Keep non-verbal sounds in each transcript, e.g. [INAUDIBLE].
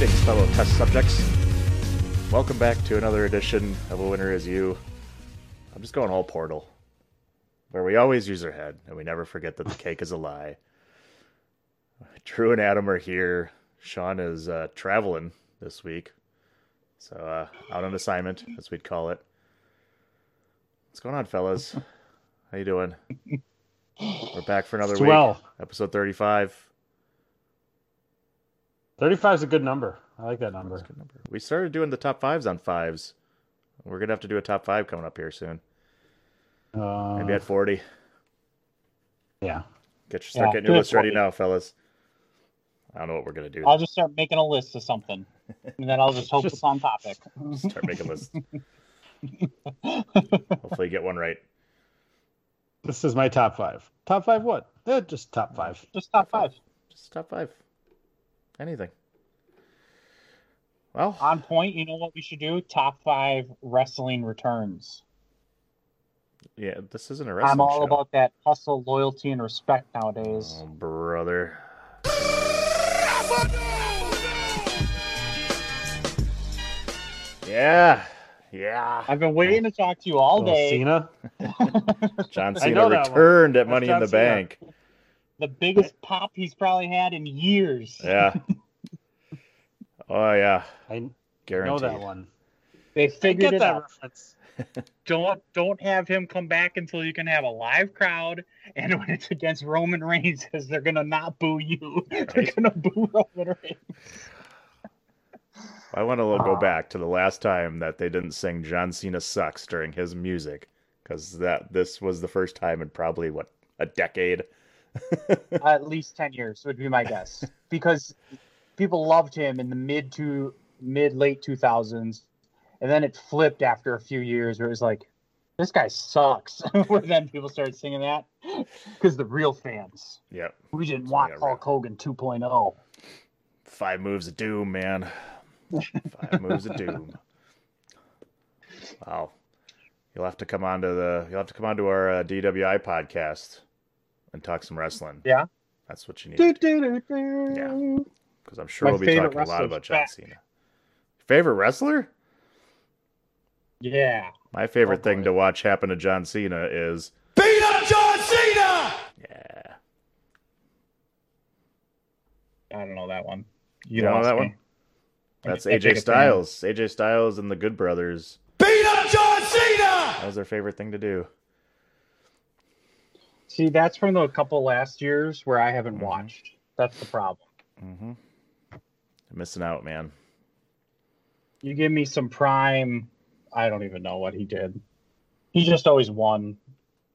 Greetings, fellow test subjects. Welcome back to another edition of A Winner Is You. I'm just going all portal, where we always use our head and we never forget that the [LAUGHS] cake is a lie. Drew and Adam are here. Sean is uh, traveling this week, so uh, out on assignment, as we'd call it. What's going on, fellas? [LAUGHS] How you doing? [LAUGHS] We're back for another week. Episode 35. 35 is a good number. I like that number. Good number. We started doing the top fives on fives. We're gonna have to do a top five coming up here soon. Uh, Maybe at forty. yeah. Get your start Yeah, getting do your it list ready now, fellas. I don't know what we're gonna do. I'll just start making a list of something, and then I'll just hope [LAUGHS] Just- it's on topic. [LAUGHS] Start making lists. [LAUGHS] Hopefully, you get one right. This is my top five. Top five what? Eh, just top five. just top five Just top five. Anything. Well, on point. You know what we should do? Top five wrestling returns. yeah, this isn't a wrestling I'm all show. about that hustle, loyalty, and respect nowadays. Oh, brother. Yeah, yeah. I've been waiting to talk to you all day. Cena. [LAUGHS] [LAUGHS] John I Cena that returned at That's Money in John the Cena. Bank. The biggest [LAUGHS] pop he's probably had in years. Yeah. [LAUGHS] oh yeah, I know that one. They I figured get it that out. reference. [LAUGHS] Don't don't have him come back until you can have a live crowd, and when it's against Roman Reigns, because they're gonna not boo you, they're gonna boo Roman Reigns. I want to go ah. back to the last time that they didn't sing John Cena sucks during his music, because that this was the first time in probably what a decade. [LAUGHS] At least ten years would be my guess, because people loved him in the mid to mid late two thousands, and then it flipped after a few years where it was like, this guy sucks. [LAUGHS] where then people started singing that because the real fans, Yep. we didn't So want yeah, Hulk Hogan oh. 2.0. Five moves of doom, man. Five [LAUGHS] moves of doom. Wow. You'll have to come on to the. You'll have to come on to our uh, DWI podcast and talk some wrestling. Yeah. That's what you need. Do, do, do, do. Yeah. Because I'm sure My we'll be talking a lot about John back. Cena. Favorite wrestler? Yeah. My favorite Oh, thing to watch happen to John Cena is Beat up John Cena! yeah. I don't know that one. You don't know that me. one? That's I AJ a Styles. AJ Styles and the Good Brothers. Beat up John Cena! That was their favorite thing to do. See, that's from the couple last years where I haven't Mhm. watched. That's the problem. Mm-hmm. Missing out, man. You give me some prime. I don't even know what he did. He just always won.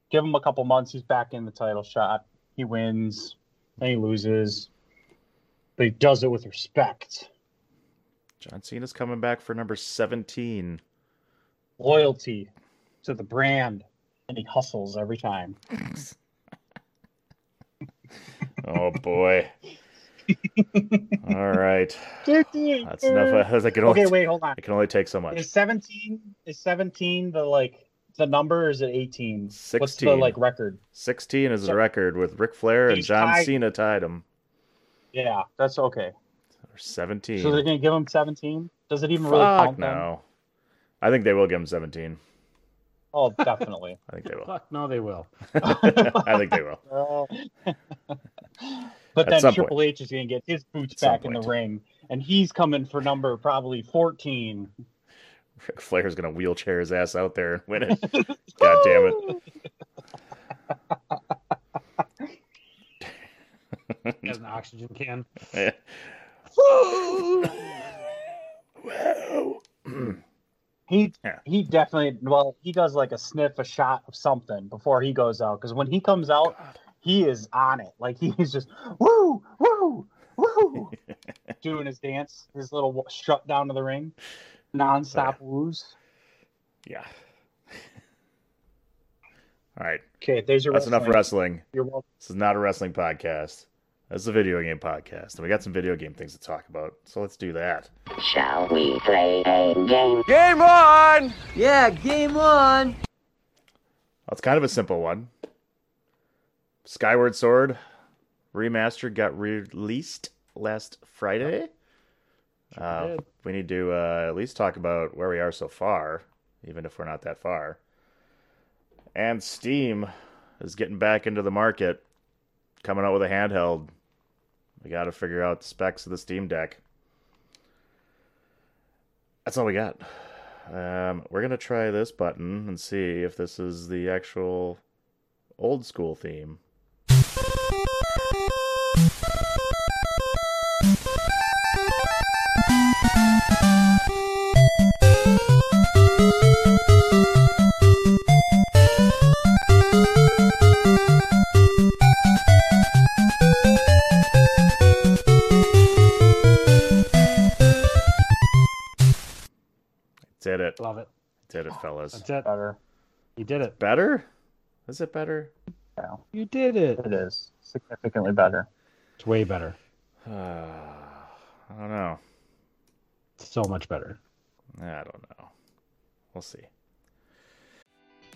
Give him a couple months, he's back in the title shot. He wins, then he loses, but he does it with respect, John Cena's coming back for number 17. loyalty to the brand, and he hustles every time. [CLEARS THROAT] Oh boy. [LAUGHS] All right. That's enough. I can only, Okay, wait, hold on. I can only take so much. Is seventeen is seventeen the like the number? Or is it eighteen? Sixteen. What's the like record? 16 is the record with Ric Flair and John tied- Cena tied him. Yeah, that's okay. Or 17. So they're gonna give him seventeen. Does it even really Fuck count? then? no. I think they will give him 17. Oh, definitely. [LAUGHS] I think they will. Fuck no, they will. [LAUGHS] I think they will. But then Triple point. H is gonna get his boots some back in the ring, and he's coming for number probably fourteen. Ric [LAUGHS] Flair's going to wheelchair his ass out there and win it. God damn it. As an oxygen can. wow. [LAUGHS] He Yeah. he definitely well he does like a sniff a shot of something before he goes out because when he comes out he is on it like he's just woo woo woo [LAUGHS] doing his dance his little wa- strut down to the ring nonstop oh, woos. yeah. [LAUGHS] All right. Okay, there's your That's enough wrestling. wrestling. You're welcome. This is not a wrestling podcast. This is a video game podcast. And we got some video game things to talk about. So let's do that. Shall we play a game? Game on! Yeah, game on. Well, it's kind of a simple one. Skyward Sword remastered got released last Friday. Uh, we need to uh, at least talk about where we are so far, even if we're not that far. And Steam is getting back into the market, coming out with a handheld. We got to figure out the specs of the Steam Deck. That's all we got. Um, we're gonna try this button and see if this is the actual old school theme. It? Love it. Did it, fellas? That's it. Better. You did it. Better? Is it better? Yeah, You did it. it is significantly better. It's way better. Uh, [SIGHS] I don't know. So much better. I don't know. We'll see.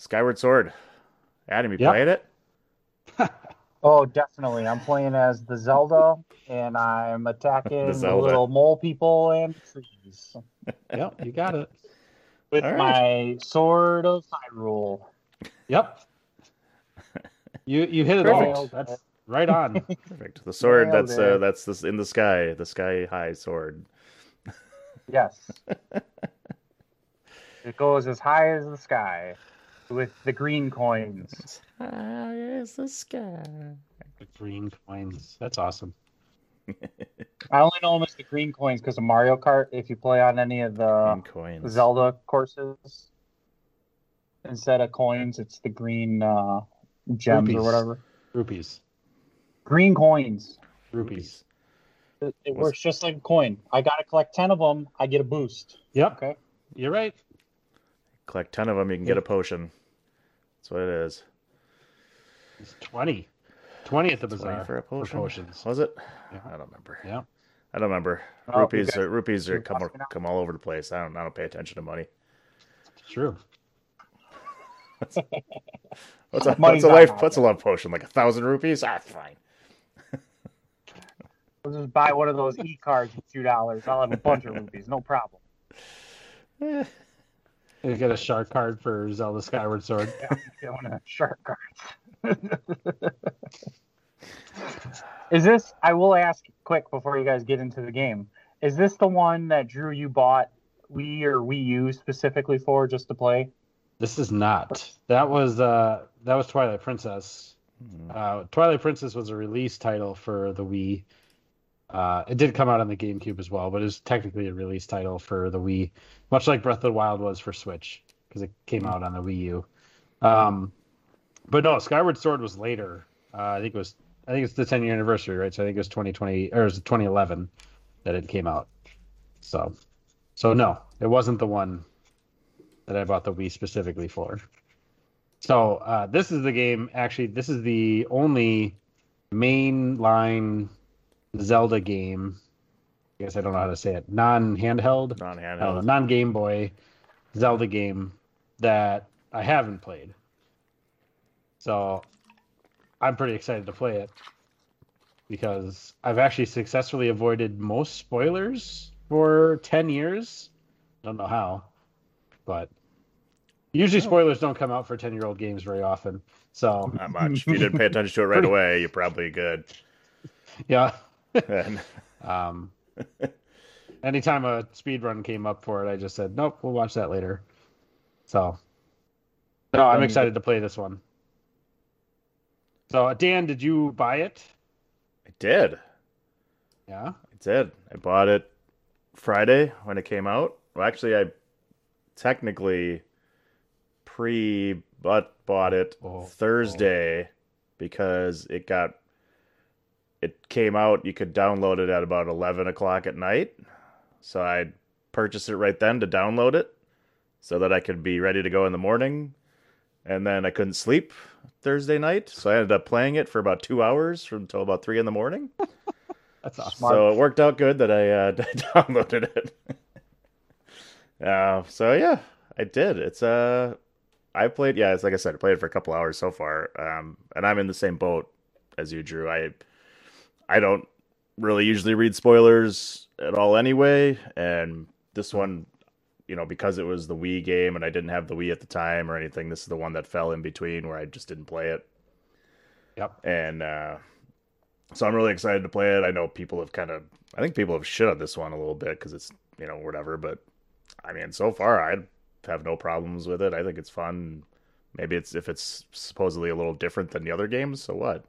Skyward Sword. Adam, you Yep. played it? [LAUGHS] Oh, definitely. I'm playing as the Zelda, and I'm attacking [LAUGHS] The the, little mole people and trees [LAUGHS] Yep, you got it. with All right. my sword of Hyrule. Yep. You you hit it Perfect. all. That's right on. Perfect. The sword Nailed that's uh, that's this in the sky, the sky high sword. Yes. it goes as high as the sky with the green coins. High as the sky. The green coins. That's awesome. I only know them as the green coins because of Mario Kart. If you play on any of the coins. Zelda courses, instead of coins, it's the green uh, gems or whatever. Rupees. Green coins. Rupees. It, it works just like a coin. I got to collect 10 of them. I get a boost. Yep. Okay. You're right. Collect ten of them, you can get a potion. That's what it is. It's 20. 20 at the bazaar for a potion. potions. Was it? Yeah. I don't remember. Yeah. I don't remember. Oh, rupees are rupees are come come all over the place. I don't I don't pay attention to money. True. [LAUGHS] What's a what's a life what's a love potion? Like a thousand rupees? Ah, fine. [LAUGHS] I'll just buy one of those e cards for two dollars. I'll have a bunch of rupees, no problem. [LAUGHS] You get a shark card for Zelda Skyward Sword. Yeah, get one of the shark cards. [LAUGHS] Is this? I will ask quick before you guys get into the game. Is this the one that Drew you bought Wii or Wii U specifically for just to play? This is not. That was uh that was Twilight Princess. Uh, Twilight Princess was a release title for the Wii. Uh, it did come out on the GameCube as well, but it was technically a release title for the Wii, much like Breath of the Wild was for Switch because it came out on the Wii U. Um, but no, Skyward Sword was later. Uh, I think it was. I think it's the 10 year anniversary, right? So I think it was 2020 or it was 2011 that it came out. So, so no, it wasn't the one that I bought the Wii specifically for. So uh, this is the game. Actually, this is the only mainline Zelda game. I guess I don't know how to say it. Non handheld, Non I don't know, handheld. non Game Boy Zelda game that I haven't played. So I'm pretty excited to play it because I've actually successfully avoided most spoilers for 10 years. I Don't know how, but usually oh. spoilers don't come out for 10 year old games very often. So, Not much. If you didn't pay attention to it right away, you're probably good. [LAUGHS] yeah. And [LAUGHS] Um, anytime a speed run came up for it, I just said, nope, we'll watch that later. So, no, I'm excited to play this one. So, uh, Dan, did you buy it? I did. Yeah. I did. I bought it Friday when it came out. Well, actually, I technically pre but bought it Oh, Thursday because it got it came out. You could download it at about eleven o'clock at night, so I purchased it right then to download it so that I could be ready to go in the morning. And then I couldn't sleep Thursday night, so I ended up playing it for about two hours from until about three in the morning. [LAUGHS] That's awesome. So it worked out good that I uh, [LAUGHS] downloaded it. [LAUGHS] uh, so yeah, I did. It's uh, I played. Yeah, it's like I said, I played it for a couple hours so far. Um, and I'm in the same boat as you, Drew. I I don't really usually read spoilers at all anyway, and this one, you know, because it was the Wii game and I didn't have the Wii at the time or anything, this is the one that fell in between where I just didn't play it. Yep. And uh, so I'm really excited to play it. I know people have kind of, I think people have shit on this one a little bit because it's, you know, whatever. But I mean, so far I have no problems with it. I think it's fun. Maybe it's if it's supposedly a little different than the other games. So what?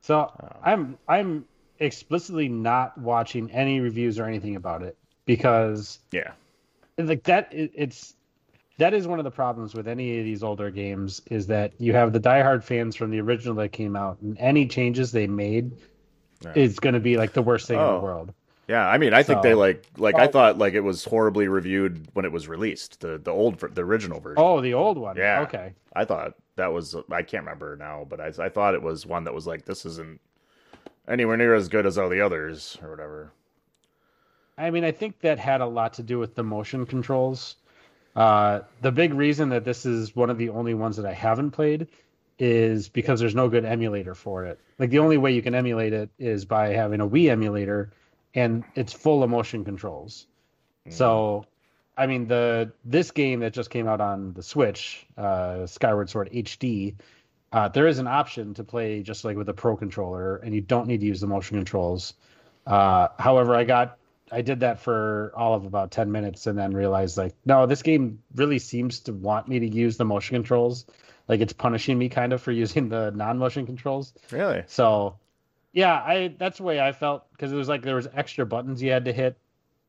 So Um, I'm I'm explicitly not watching any reviews or anything about it because Yeah. like that it, it's that is one of the problems with any of these older games is that you have the diehard fans from the original that came out and any changes they made Yeah. is going to be like the worst thing in Oh. the world. Yeah, I mean, I think they like like I Oh. thought like it was horribly reviewed when it was released, the the old the original version. Oh, the old one. Yeah. Okay. I thought that was I can't remember now, but I I thought it was one that was like this isn't anywhere near as good as all the others or whatever. I mean, I think that had a lot to do with the motion controls. Uh, the big reason that this is one of the only ones that I haven't played is because there's no good emulator for it. Like the only way you can emulate it is by having a Wii emulator, and it's full of motion controls. So, I mean, the this game that just came out on the Switch, uh, Skyward Sword HD, uh, there is an option to play just like with a Pro controller, and you don't need to use the motion controls. Uh, however, I got I did that for all of about 10 minutes and then realized like, no, this game really seems to want me to use the motion controls. Like it's punishing me kind of for [LAUGHS] using the non-motion controls. Really? So yeah, I that's the way I felt because it was like there was extra buttons you had to hit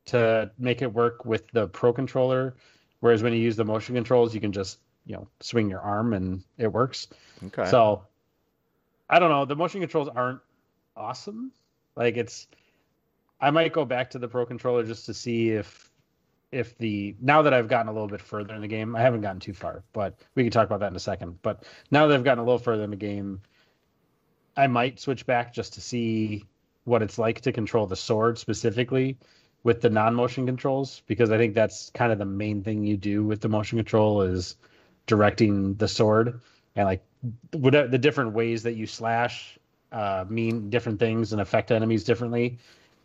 to make it work with the pro controller. Whereas when you use the motion controls, you can just, you know, swing your arm and it works. Okay. So I don't know. The motion controls aren't awesome. Like it's I might go back to the pro controller just to see if if the now that I've gotten a little bit further in the game, I haven't gotten too far, but we can talk about that in a second. But now that I've gotten a little further in the game, I might switch back just to see what it's like to control the sword specifically with the non-motion controls because I think that's kind of the main thing you do with the motion control is directing the sword and like whatever the different ways that you slash uh, mean different things and affect enemies differently.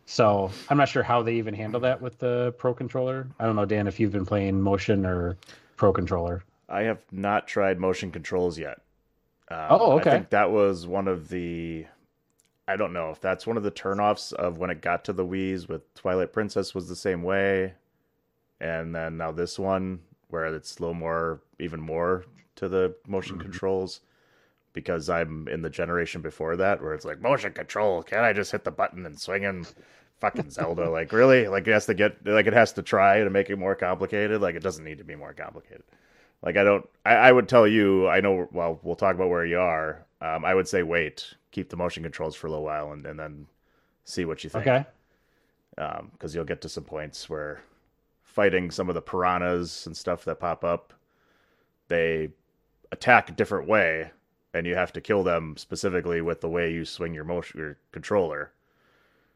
So I'm not sure how they even handle that with the Pro controller. I don't know, Dan, if you've been playing motion or Pro controller. I have not tried motion controls yet. Um, oh, okay. I think that was one of the. I don't know if that's one of the turnoffs of when it got to the Wii's with Twilight Princess was the same way, and then now this one where it's a little more, even more to the motion mm-hmm. controls because I'm in the generation before that where it's like motion control. Can't I just hit the button and swing him? Fucking Zelda, [LAUGHS] like really? Like it has to get like it has to try to make it more complicated. Like it doesn't need to be more complicated. Like I don't. I, I would tell you. I know. Well, we'll talk about where you are. Um, I would say wait, keep the motion controls for a little while, and, and then see what you think. Okay. Because um, you'll get to some points where fighting some of the piranhas and stuff that pop up, they attack a different way, and you have to kill them specifically with the way you swing your motion your controller.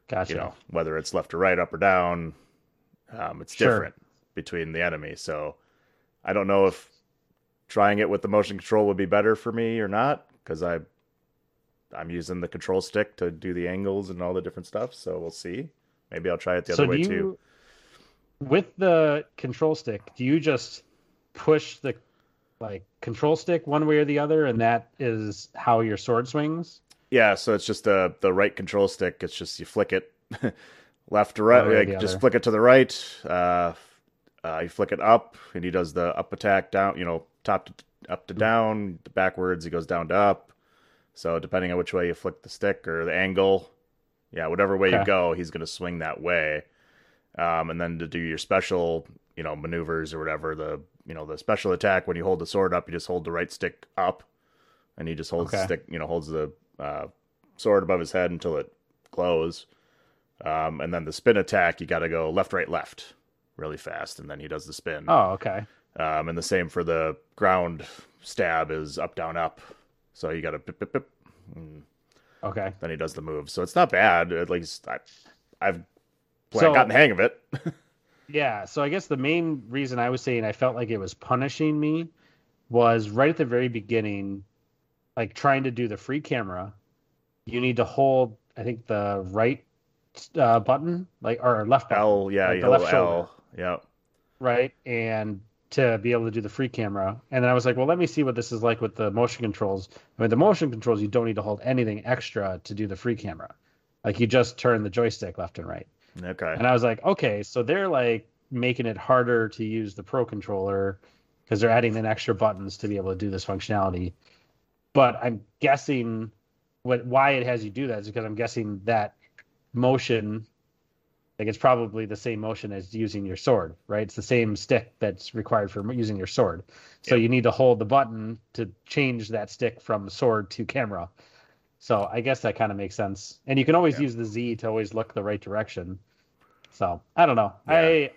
Gotcha. You know, whether it's left or right, up or down, um, it's sure. different between the enemy. So I don't know if trying it with the motion control would be better for me or not because I I'm using the control stick to do the angles and all the different stuff. So we'll see. Maybe I'll try it the so other way you, too. With the control stick, do you just push the like control stick one way or the other, and that is how your sword swings? Yeah, so it's just the the right control stick. It's just you flick it [LAUGHS] left to right, like, just flick it to the right. Uh, uh, you flick it up, and he does the up attack down. You know, top to up to down, backwards he goes down to up. So depending on which way you flick the stick or the angle, yeah, whatever way okay. you go, he's going to swing that way. Um, and then to do your special, you know, maneuvers or whatever, the you know the special attack when you hold the sword up, you just hold the right stick up, and he just holds okay. the stick, you know, holds the uh, sword above his head until it glows. Um, and then the spin attack, you got to go left, right, left, really fast, and then he does the spin. Oh, okay. Um, and the same for the ground stab is up, down, up. So you got to pip, pip. Okay. Then he does the move. So it's not bad. At least I, I've so, gotten the hang of it. [LAUGHS] yeah. So I guess the main reason I was saying I felt like it was punishing me was right at the very beginning, like trying to do the free camera. You need to hold, I think, the right uh, button, like or left button. L, yeah, like the left shoulder. L, yeah. Right, and to be able to do the free camera. And then I was like, well, let me see what this is like with the motion controls. I mean, the motion controls, you don't need to hold anything extra to do the free camera. Like you just turn the joystick left and right. Okay. And I was like, okay, so they're like making it harder to use the pro controller because they're adding in extra buttons to be able to do this functionality. But I'm guessing what why it has you do that is because I'm guessing that motion like it's probably the same motion as using your sword, right? It's the same stick that's required for using your sword. So yeah. you need to hold the button to change that stick from sword to camera. So I guess that kind of makes sense. And you can always yeah. use the Z to always look the right direction. So I don't know. Yeah. I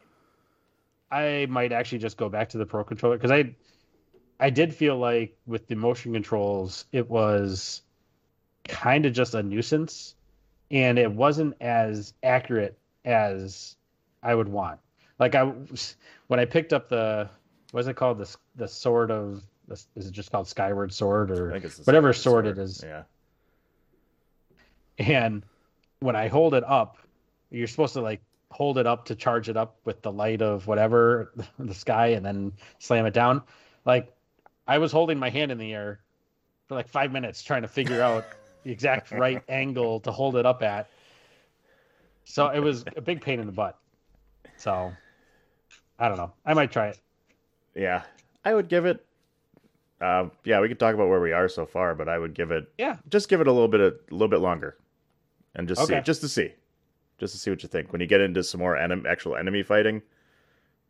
I might actually just go back to the pro controller because I I did feel like with the motion controls it was kind of just a nuisance and it wasn't as accurate as I would want. Like I when I picked up the what's it called the the sword of is it just called Skyward Sword or whatever sword, sword it is? Yeah. And when I hold it up, you're supposed to like hold it up to charge it up with the light of whatever [LAUGHS] the sky and then slam it down. Like I was holding my hand in the air for like five minutes trying to figure out the exact [LAUGHS] right angle to hold it up at so it was a big pain in the butt. So I don't know. I might try it. Yeah, I would give it. Uh, yeah, we could talk about where we are so far, but I would give it. Yeah, just give it a little bit, a little bit longer, and just okay. see, just to see, just to see what you think when you get into some more actual enemy fighting,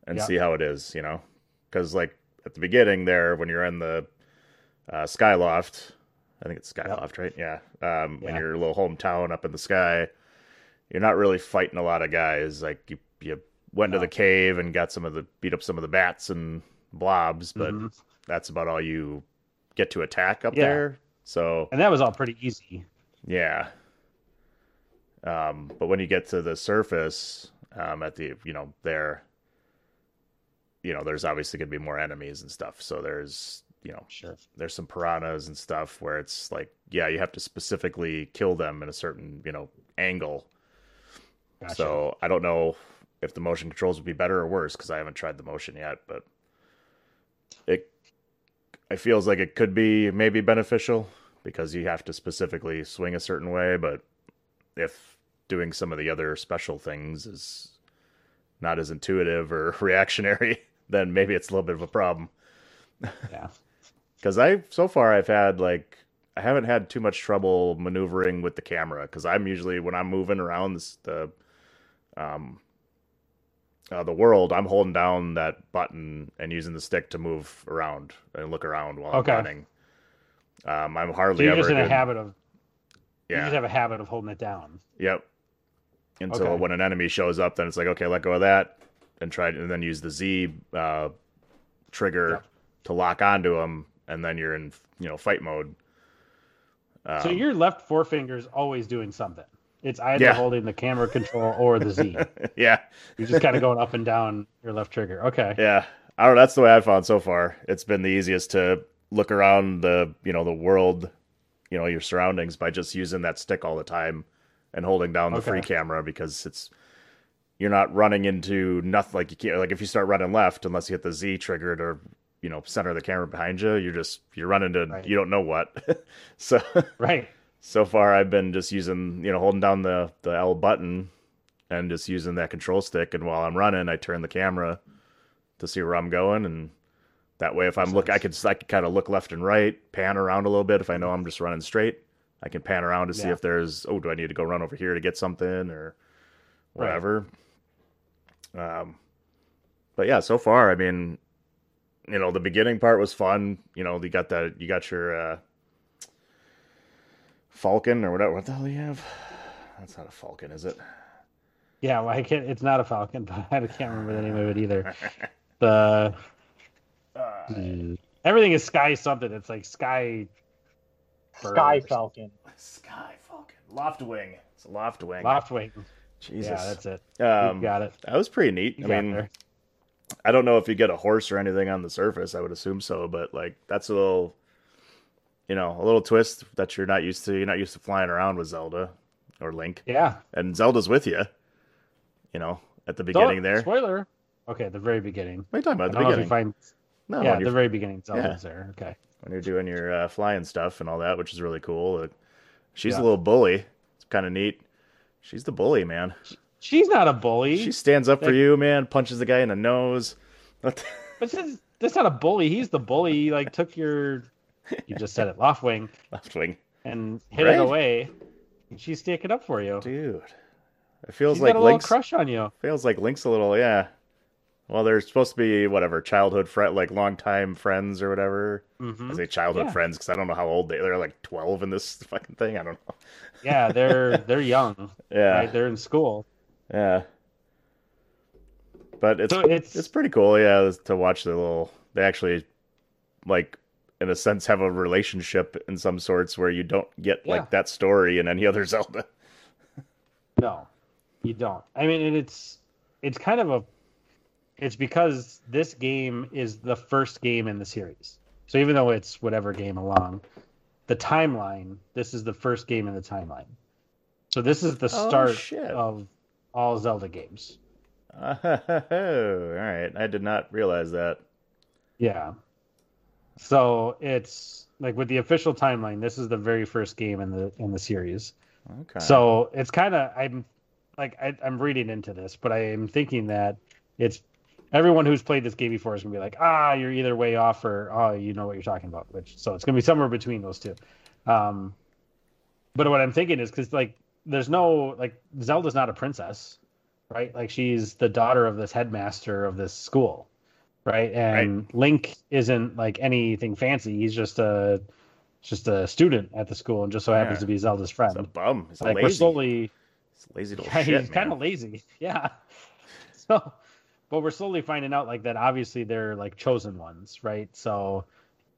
and see how it is. You know, because like at the beginning there, when you're in the uh, Skyloft, I think it's Skyloft, yep. right? Yeah. Um, yeah. In your little hometown up in the sky, you're not really fighting a lot of guys. Like you, you went to the cave and got some of the beat up some of the bats and blobs, but Mhm. that's about all you get to attack up Yeah. there. So And that was all pretty easy. yeah. Um, but when you get to the surface, um, at the you know there, you know there's obviously going to be more enemies and stuff. So there's you know Sure. there's some piranhas and stuff where it's like yeah you have to specifically kill them in a certain you know angle. Gotcha. So I don't know if the motion controls would be better or worse because I haven't tried the motion yet, but it it feels like it could be maybe beneficial because you have to specifically swing a certain way, but if doing some of the other special things is not as intuitive or [LAUGHS] reactionary, then maybe it's a little bit of a problem. yeah. [LAUGHS] Because I so far I've had like I haven't had too much trouble maneuvering with the camera because I'm usually when I'm moving around this, the um uh, the world I'm holding down that button and using the stick to move around and look around while Okay. I'm running. Um, I'm So hardly you're ever just in a habit of you yeah just have a habit of holding it down. Yep. Until Okay. when an enemy shows up, then it's like, okay, let go of that, and try and then use the Z uh, trigger Yep. to lock onto them, and then you're in you know fight mode. Um, so your left forefinger is always doing something. It's either Yeah. holding the camera control or the Z. [LAUGHS] yeah, You're just kind of going up and down your left trigger. Okay. yeah. I don't. know, That's the way I've found so far. It's been the easiest to look around the you know the world, you know your surroundings by just using that stick all the time and holding down the free camera because it's you're not running into nothing like you can't like if you start running left unless you hit the Z trigger to you know center the camera behind you you're just you're running to Right. you don't know what [LAUGHS] so Right. So far I've been just using you know holding down the the L button and just using that control stick. And while I'm running I turn the camera to see where I'm going. And that way if I'm look I could I could kind of look left and right pan around a little bit. If I know I'm just running straight I can pan around to see Yeah. if there's oh do I need to go run over here to get something or Right. whatever? Um but yeah so far I mean you know the beginning part was fun. You know you got that you got your uh falcon or whatever what the hell do you have that's not a falcon is it Yeah, well, I can't. It's not a Falcon, [LAUGHS] but I can't remember the name of it either. [LAUGHS] The uh, everything is Sky something. It's like Sky Sky Falcon. sky falcon loftwing it's a loftwing Loftwing. jesus Yeah, that's it. um you got it. that was pretty neat You i mean there. I don't know if you get a horse or anything on the surface. I would assume so, but like that's a little, you know, a little twist that you're not used to. You're not used to flying around with Zelda or Link, Yeah. and Zelda's with you. You know, at the beginning there. Spoiler. Okay, the very beginning. are you talking about? The don't know if you beginning? find. No, yeah, the very beginning. Zelda's there. Okay. when you're doing your uh, flying stuff and all that, which is really cool. Uh, she's Yeah. a little bully. It's kind of neat. She's the bully, man. She's not a bully. She stands up for Like- you, man. Punches the guy in the nose. [LAUGHS] But this, that's not a bully. He's the bully. He, like took your. You just said it, Left wing. [LAUGHS] Left wing, and hit Right. it away. And she's sticking up for you. dude. It feels She's like got a little Link's crush on you. Feels like Link's a little, yeah. Well, they're supposed to be whatever childhood friend, like longtime friends or whatever. Mhm. I say childhood Yeah. friends because I don't know how old they. They're like twelve in this fucking thing. I don't know. Yeah, they're [LAUGHS] they're young. Yeah, Right? They're in school. yeah. But it's So it's- it's pretty cool, yeah, to watch the little. They actually, like, in a sense, have a relationship in some sorts where you don't get Yeah. like that story in any other [LAUGHS] Zelda. No, you don't. I mean, and it's it's kind of a it's because this game is the first game in the series. So even though it's whatever game along, the timeline, this is the first game in the timeline. So this is the Oh, start shit. of all Zelda games. Oh, [LAUGHS] all right. I did not realize that. Yeah. So it's like with the official timeline, this is the very first game in the in the series. Okay. So it's kind of I'm like I, I'm reading into this, but I am thinking that it's everyone who's played this game before is gonna be like, ah, you're either way off or oh, you know what you're talking about. Which so it's gonna be somewhere between those two. Um, but what I'm thinking is because like there's no like Zelda's not a princess, right? Like she's the daughter of this headmaster of this school, right? And Link isn't like anything fancy. He's just a just a student at the school and just so happens Yeah. to be Zelda's He's a friend. bum. He's a Like we're slowly He's a lazy yeah, [LAUGHS] shit, he's kind of lazy. [LAUGHS] Yeah. So but we're slowly finding out like that. Obviously, they're like chosen ones, right? So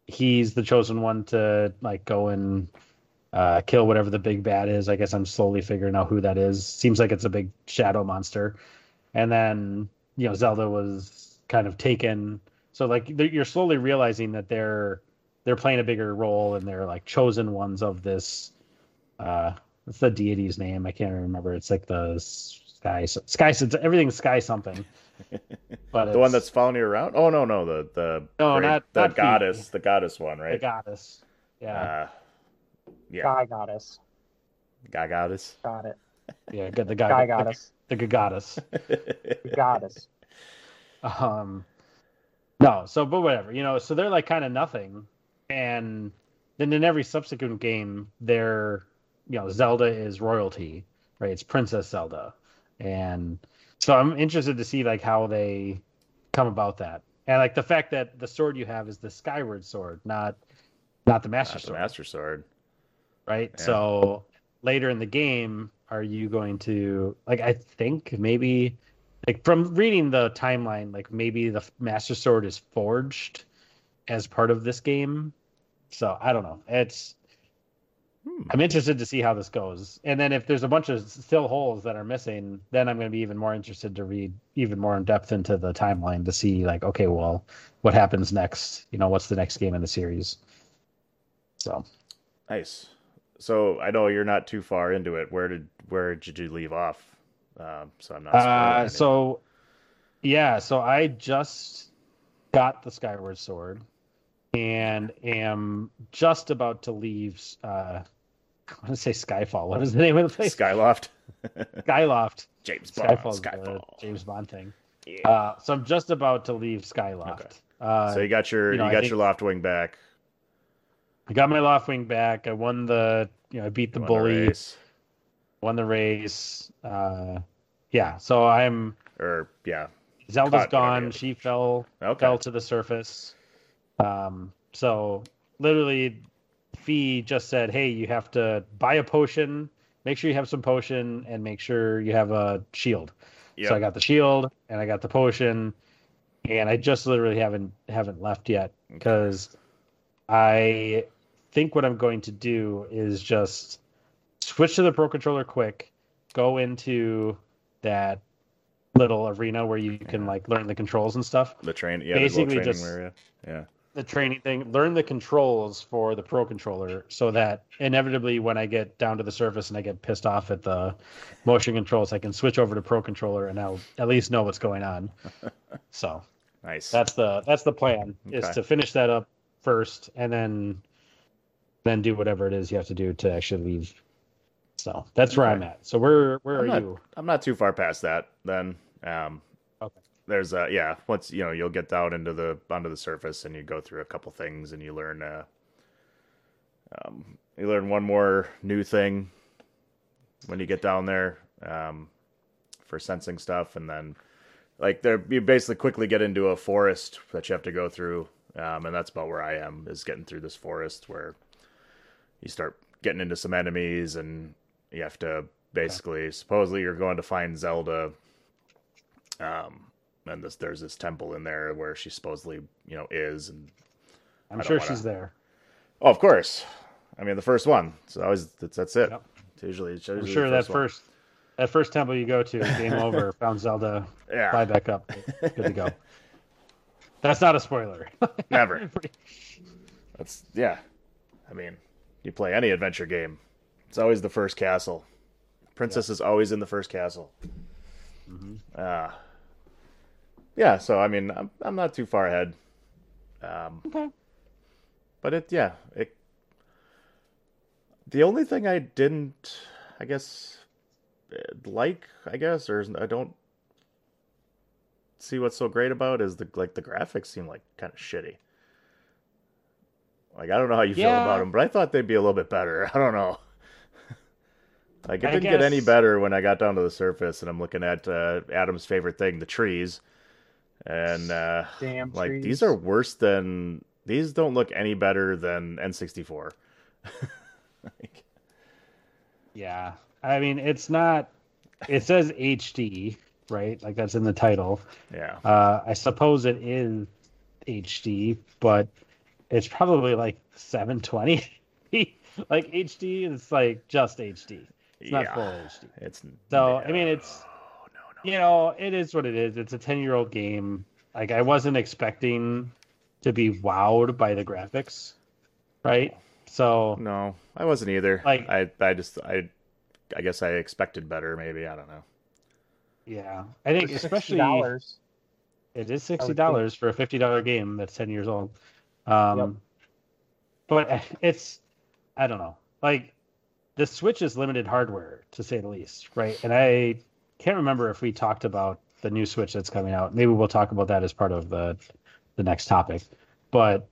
he's the chosen one to like go and uh, kill whatever the big bad is. I guess I'm slowly figuring out who that is. Seems like it's a big shadow monster. And then you know Zelda was kind of taken. So like you're slowly realizing that they're they're playing a bigger role and they're like chosen ones of this. Uh, what's the deity's name? I can't remember. It's like the sky sky. Everything's sky something. [LAUGHS] But the one that's following you around. Oh no, no, the the no, not the not goddess, Phoebe. the goddess one, right? The goddess. Yeah. Uh, yeah. Guy goddess. Guy goddess. Got it. Yeah, good. The guy, Guy [LAUGHS] the, goddess. The, the goddess. goddess. Um, no. So, but whatever. You know. So they're like kind of nothing, and then in every subsequent game, they're you know Zelda is royalty, right? It's Princess Zelda, and so I'm interested to see like how they come about that, and like the fact that the sword you have is the Skyward Sword, not not the Master Not the Sword, Master Sword. right? Yeah. So later in the game, are you going to like? I think maybe like from reading the timeline, like maybe the Master Sword is forged as part of this game. So I don't know. It's Hmm. I'm interested to see how this goes. And then if there's a bunch of still holes that are missing, then I'm going to be even more interested to read even more in depth into the timeline to see like, okay, well, what happens next? You know, what's the next game in the series? So Nice. So I know you're not too far into it. Where did where did you leave off? Um, so I'm not. Uh, so yeah, so I just got the Skyward Sword and am just about to leave. Uh, I want to say Skyfall. What is the name of the place? Skyloft. [LAUGHS] Skyloft. James Bond. Skyfall's the Skyfall. James Bond thing. Yeah. Uh, so I'm just about to leave Skyloft. Okay. Uh, so you got your you know, you got your loft wing back. I got my loft wing back. I won the, you know, I beat the bully, race. Won the race. Uh, yeah, so I'm or yeah. Zelda's gone. She fell Okay. fell to the surface. Um, so literally, Fi just said, "Hey, you have to buy a potion. Make sure you have some potion, and make sure you have a shield." Yep. So I got the shield and I got the potion, and I just literally haven't haven't left yet because I think what I'm going to do is just switch to the Pro Controller quick, go into that little arena where you can like learn the controls and stuff. the train. Yeah. Basically training just- area. Yeah. The training thing, learn the controls for the Pro Controller so that inevitably when I get down to the surface and I get pissed off at the motion controls, I can switch over to Pro Controller and I'll at least know what's going on. [LAUGHS] So Nice. that's the that's the plan is to finish that up first and then then do whatever it is you have to do to actually leave. So that's where I'm at. So where where I'm are not, you? I'm not too far past that then. Um, Okay. There's uh yeah once you know you'll get down into the onto the surface and you go through a couple things and you learn uh um you learn one more new thing when you get down there um for sensing stuff and then like there you basically quickly get into a forest that you have to go through um and that's about where I am is getting through this forest where you start getting into some enemies and you have to basically supposedly you're going to find Zelda um and this there's this temple in there where she supposedly you know is and I'm sure wanna- she's there. oh of course I mean the first one so always that's, that's it Yep. it's usually it's I'm sure the that one. first that first temple you go to, game [LAUGHS] over, found Zelda, Yeah. fly back up, good to go. [LAUGHS] That's not a spoiler. Never. [LAUGHS] That's yeah. I mean, you play any adventure game, it's always the first castle. Princess is always in the first castle. Uh, yeah. So I mean, I'm I'm not too far ahead. Um, Okay. But it yeah it. The only thing I didn't, I guess, eh, like I guess or I don't see what's so great about is the like the graphics seem like kind of shitty. Like I don't know how you feel about them, but I thought they'd be a little bit better. [LAUGHS] I don't know. Like it I didn't get any better when I got down to the surface and I'm looking at uh, Adam's favorite thing, the trees, and uh, Damn like trees. these are worse than these. Don't look any better than N64. [LAUGHS] Yeah. I mean, it's not. It says HD, right? Like that's in the title. Yeah. Uh, I suppose it is HD, but it's probably like 720. [LAUGHS] like HD is like just HD. It's not Yeah. full HD. It's So I mean, it's no, no. you know, it is what it is. It's a 10 year old game. Like I wasn't expecting to be wowed by the graphics, right? So no, I wasn't either. Like- I, I just, I, I guess I expected better. Maybe I don't know. yeah, I think especially $60. It is sixty dollars for a fifty dollar game that's ten years old. Um, but it's I don't know. Like the Switch is limited hardware to say the least, right? And I can't remember if we talked about the new Switch that's coming out. Maybe we'll talk about that as part of the the next topic. But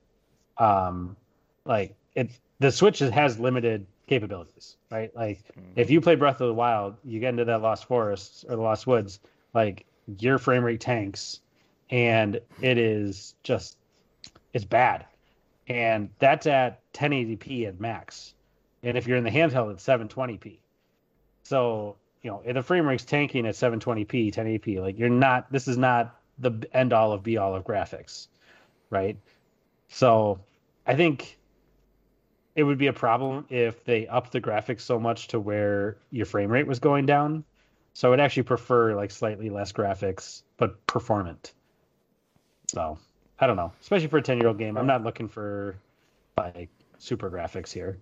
um, like it, the Switch has limited capabilities, right? Like if you play Breath of the Wild, you get into that Lost Forests or the Lost Woods, like your frame rate tanks, and it is just it's bad, and that's at 1080p at max, and if you're in the handheld, it's 720p. So you know the frame rate's tanking at 720p, 1080p, like you're not. This is not the end all of be all of graphics, right? So I think it would be a problem if they upped the graphics so much to where your frame rate was going down. So I'd actually prefer like slightly less graphics, but performant. So I don't know, especially for a ten year old game. I'm not looking for like super graphics here.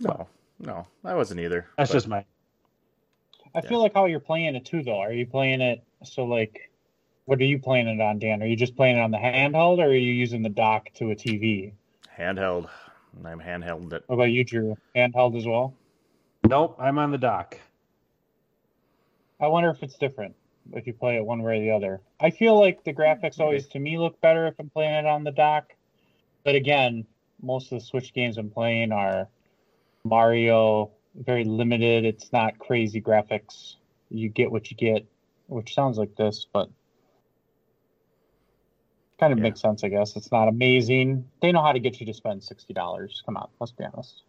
No, no, I wasn't either. That's but- just my I feel like how you're playing it too, though. Are you playing it so like? What are you playing it on, Dan? Are you just playing it on the handheld, or are you using the dock to a TV? handheld. I'm handheld it. What about you, Drew? Handheld as well. nope. I'm on the dock. I wonder if it's different if you play it one way or the other. I feel like the graphics always to me look better if I'm playing it on the dock. But again, most of the Switch games I'm playing are Mario, very limited. It's not crazy graphics. You get what you get, which sounds like this, but kind of Yeah. makes sense, I guess. It's not amazing. They know how to get you to spend sixty dollars. Come on, let's be honest.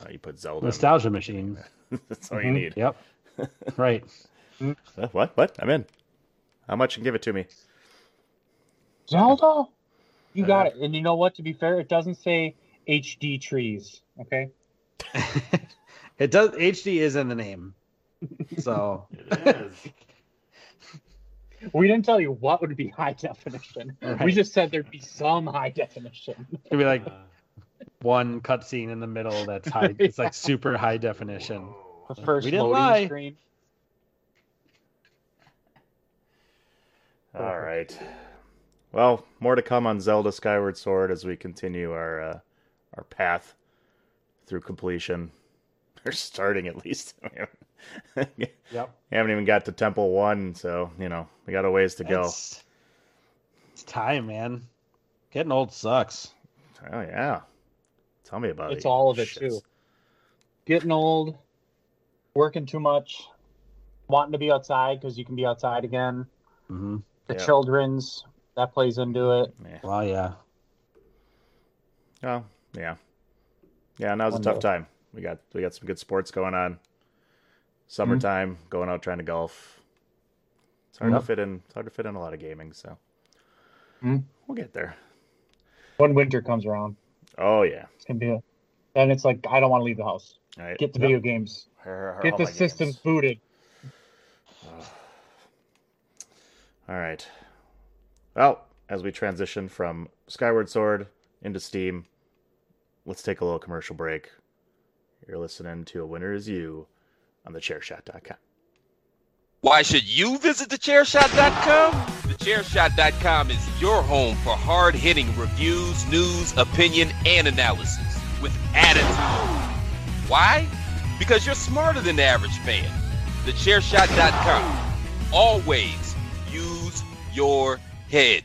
Oh, you put Zelda. Nostalgia machine. [LAUGHS] That's all you Mhm. need. Yep. [LAUGHS] right. Uh, What? What? I'm in. How much? And give it to me. Zelda? You got it. And you know what? To be fair, it doesn't say HD trees. Okay. [LAUGHS] it does. HD is in the name, so [LAUGHS] We didn't tell you what would be high definition. We just said there'd be some high definition. it'd be like one cutscene in the middle that's high. [LAUGHS] It's like super high definition. The first We didn't loading lie. screen. All right. Well, more to come on Zelda Skyward Sword as we continue our uh, our path through completion. [LAUGHS] Or starting at least. [LAUGHS] Yep. haven't even got to Temple One, so you know we got a ways to go. It's, it's time, man. Getting old sucks. Oh yeah. Tell me about it. It's all of it shits. too. Getting old, working too much, wanting to be outside because you can be outside again. hmm The Yeah. children's that plays into it. Well, yeah. Oh yeah, yeah. Now's a tough time. We got we got some good sports going on. Summertime, going out trying to golf. It's hard Yep. to fit in. It's hard to fit in a lot of gaming, so Mhm. we'll get there. When winter comes around, Oh yeah. it's gonna be. A, then it's like I don't want to leave the house. Right. Get the Yep. video games. Her- her- Get the my games. systems booted. [SIGHS] All right. Well, as we transition from Skyward Sword into Steam, let's take a little commercial break. You're listening to A Winner Is You on thechairshot.com. Why should you visit thechairshot.com? Thechairshot.com is your home for hard hitting reviews, news, opinion, and analysis with attitude. Why? Because you're smarter than the average fan. Thechairshot.com. Always use your head.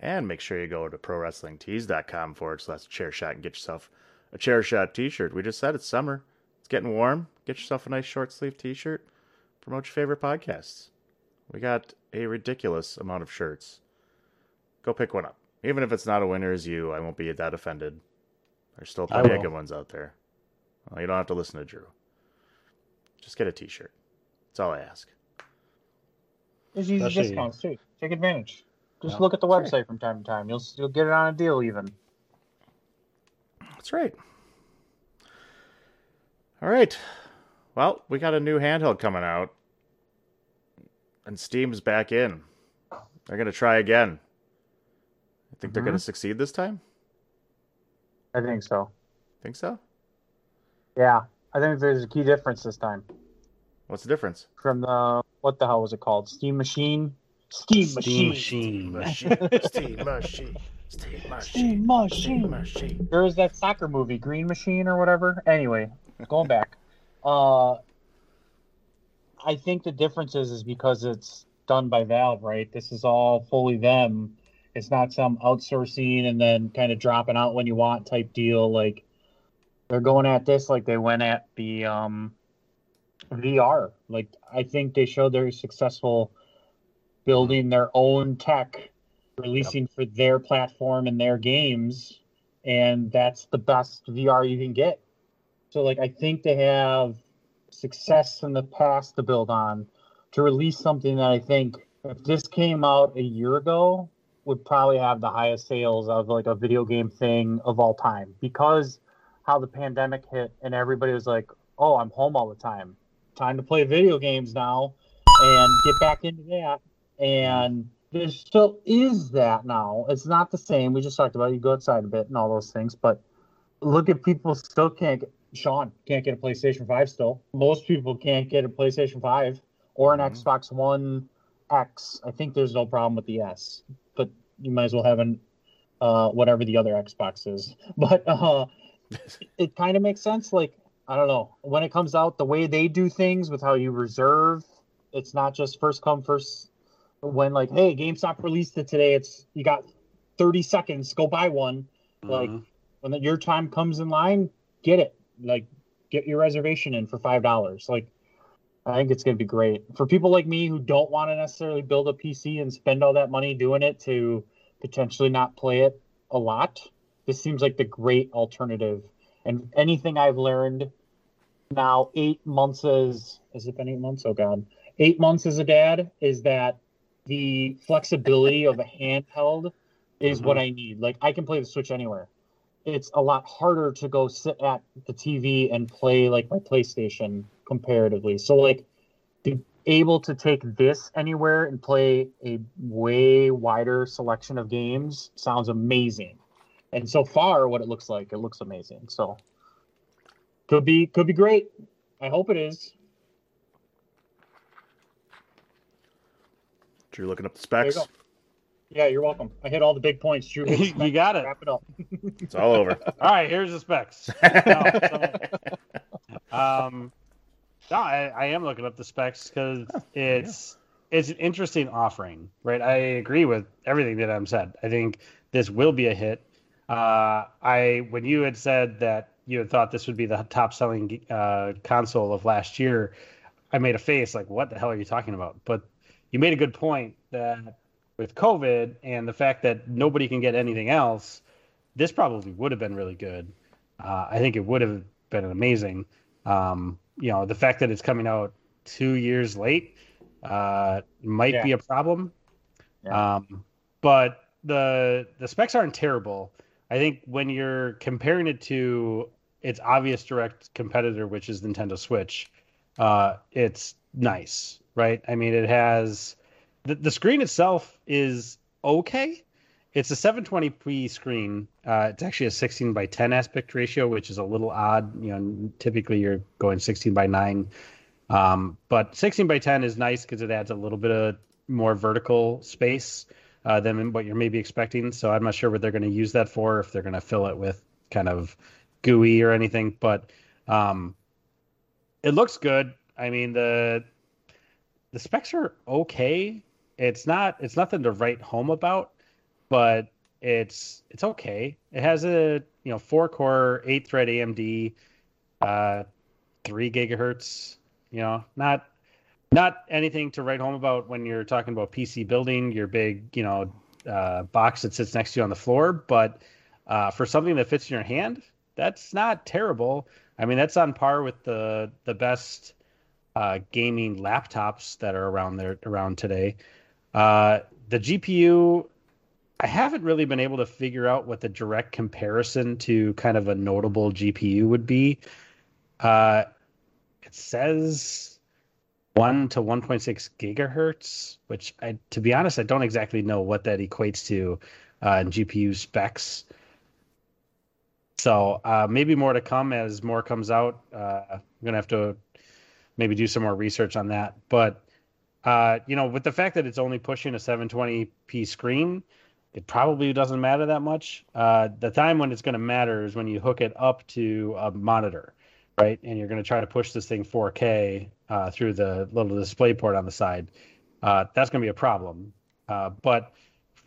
And make sure you go to prowrestlingtees.com forward slash chair shot and get yourself a chair shot t shirt. We just said it's summer. It's getting warm. Get yourself a nice short sleeve t shirt. Promote your favorite podcasts. We got a ridiculous amount of shirts. Go pick one up. Even if it's not a Winner Is You, I won't be that offended. There's still plenty of good ones out there. Well, you don't have to listen to Drew. Just get a t shirt. That's all I ask. There's easy Especially- discounts too. Take advantage. Just look at the website from time to time. You'll you'll get it on a deal even. That's right. All right. Well, we got a new handheld coming out, and Steam's back in. They're going to try again. I think they're going to Mhm. succeed this time. I think so. Think so? Yeah, I think there's a key difference this time What's the difference? from the what the hell was it called? Steam Machine. [LAUGHS] Steam, Steam Machine. Machine. Steam machine. Steam machine. Steam Machine. Steam machine. There was that soccer movie, Green Machine or whatever. Anyway, going back. Uh, I think the difference is is because it's done by Valve, right? This is all fully them. It's not some outsourcing and then kind of dropping out when you want type deal. Like they're going at this like they went at the um, VR. Like I think they showed they're successful building their own tech, releasing for their platform and their games, and that's the best VR you can get. So like I think they have success in the past to build on to release something that I think if this came out a year ago would probably have the highest sales of like a video game thing of all time because how the pandemic hit and everybody was like, "Oh, I'm home all the time. Time to play video games now and get back into that." And there still is that now. It's not the same. We just talked about it. you go outside a bit and all those things, but look at people still can't get Sean can't get a PlayStation 5 still. Most people can't get a PlayStation 5 or an Xbox One X. I think there's no problem with the S, but you might as well have an uh, whatever the other Xbox is. [LAUGHS] But uh, [LAUGHS] it kind of makes sense. Like I don't know when it comes out, the way they do things with how you reserve, it's not just first come first. When like, hey, GameStop released it today. It's you got 30 seconds. Go buy one. Like mm-hmm. when the, your time comes in line, get it. Like get your reservation in for five dollars. Like I think it's gonna be great for people like me who don't want to necessarily build a PC and spend all that money doing it to potentially not play it a lot. This seems like the great alternative. And anything I've learned now, eight months as has it been eight months? Oh God, eight months as a dad is that the flexibility of a handheld is what mm-hmm. I need. Like I can play the Switch anywhere. It's a lot harder to go sit at the TV and play like my PlayStation comparatively. So like to able to take this anywhere and play a way wider selection of games sounds amazing. And so far what it looks like, it looks amazing. So could be could be great. I hope it is. Drew looking up the There you specs. go. Yeah, you're welcome. I hit all the big points. Drew, [LAUGHS] you got it. Wrap it up. [LAUGHS] [LAUGHS] It's all over. All right, here's the specs. No, so, um, no, I, I am looking up the specs because it's it's an interesting offering, right? I agree with everything that I'm said. I think this will be a hit. Uh, I when you had said that you had thought this would be the top selling uh, console of last year, I made a face like, "What the hell are you talking about?" But you made a good point that with COVID and the fact that nobody can get anything else, this probably would have been really good. Uh, I think it would have been amazing. Um, you know, the fact that it's coming out two years late uh, might Yeah. be a problem. Yeah. Um, but the the specs aren't terrible. I think when you're comparing it to its obvious direct competitor, which is Nintendo Switch, uh, it's nice, right? I mean, it has the, the screen itself is okay. it's a 720p screen. Uh, it's actually a 16 by 10 aspect ratio, which is a little odd. You know, typically you're going 16 by 9. Um, but 16 by 10 is nice because it adds a little bit of more vertical space uh, than what you're maybe expecting. So I'm not sure what they're going to use that for, if they're going to fill it with kind of GUI or anything. But um, it looks good. I mean the the specs are okay. It's not it's nothing to write home about, but it's it's okay. It has a you know four core eight thread AMD, uh, three gigahertz. You know, not not anything to write home about when you're talking about PC building your big you know uh, box that sits next to you on the floor. But uh, for something that fits in your hand, that's not terrible. I mean, that's on par with the the best uh, gaming laptops that are around there around today. Uh, the GPU, I haven't really been able to figure out what the direct comparison to kind of a notable GPU would be. Uh, it says one to 1.6 gigahertz, which I, to be honest, I don't exactly know what that equates to uh, in GPU specs. So uh, maybe more to come as more comes out. Uh, I'm gonna have to maybe do some more research on that. But uh, you know, with the fact that it's only pushing a 720p screen, it probably doesn't matter that much. Uh, the time when it's going to matter is when you hook it up to a monitor, right? And you're going to try to push this thing 4K uh, through the little display port on the side. Uh, that's going to be a problem. Uh, but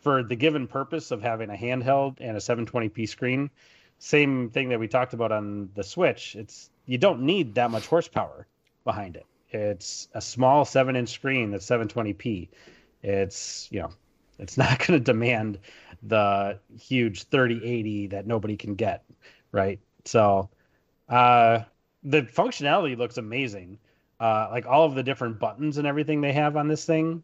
for the given purpose of having a handheld and a 720p screen, same thing that we talked about on the Switch. It's you don't need that much horsepower behind it. It's a small seven inch screen that's 720p. It's, you know, it's [LAUGHS] not going to demand the huge 3080 that nobody can get, right? So, uh, the functionality looks amazing. Uh, like all of the different buttons and everything they have on this thing.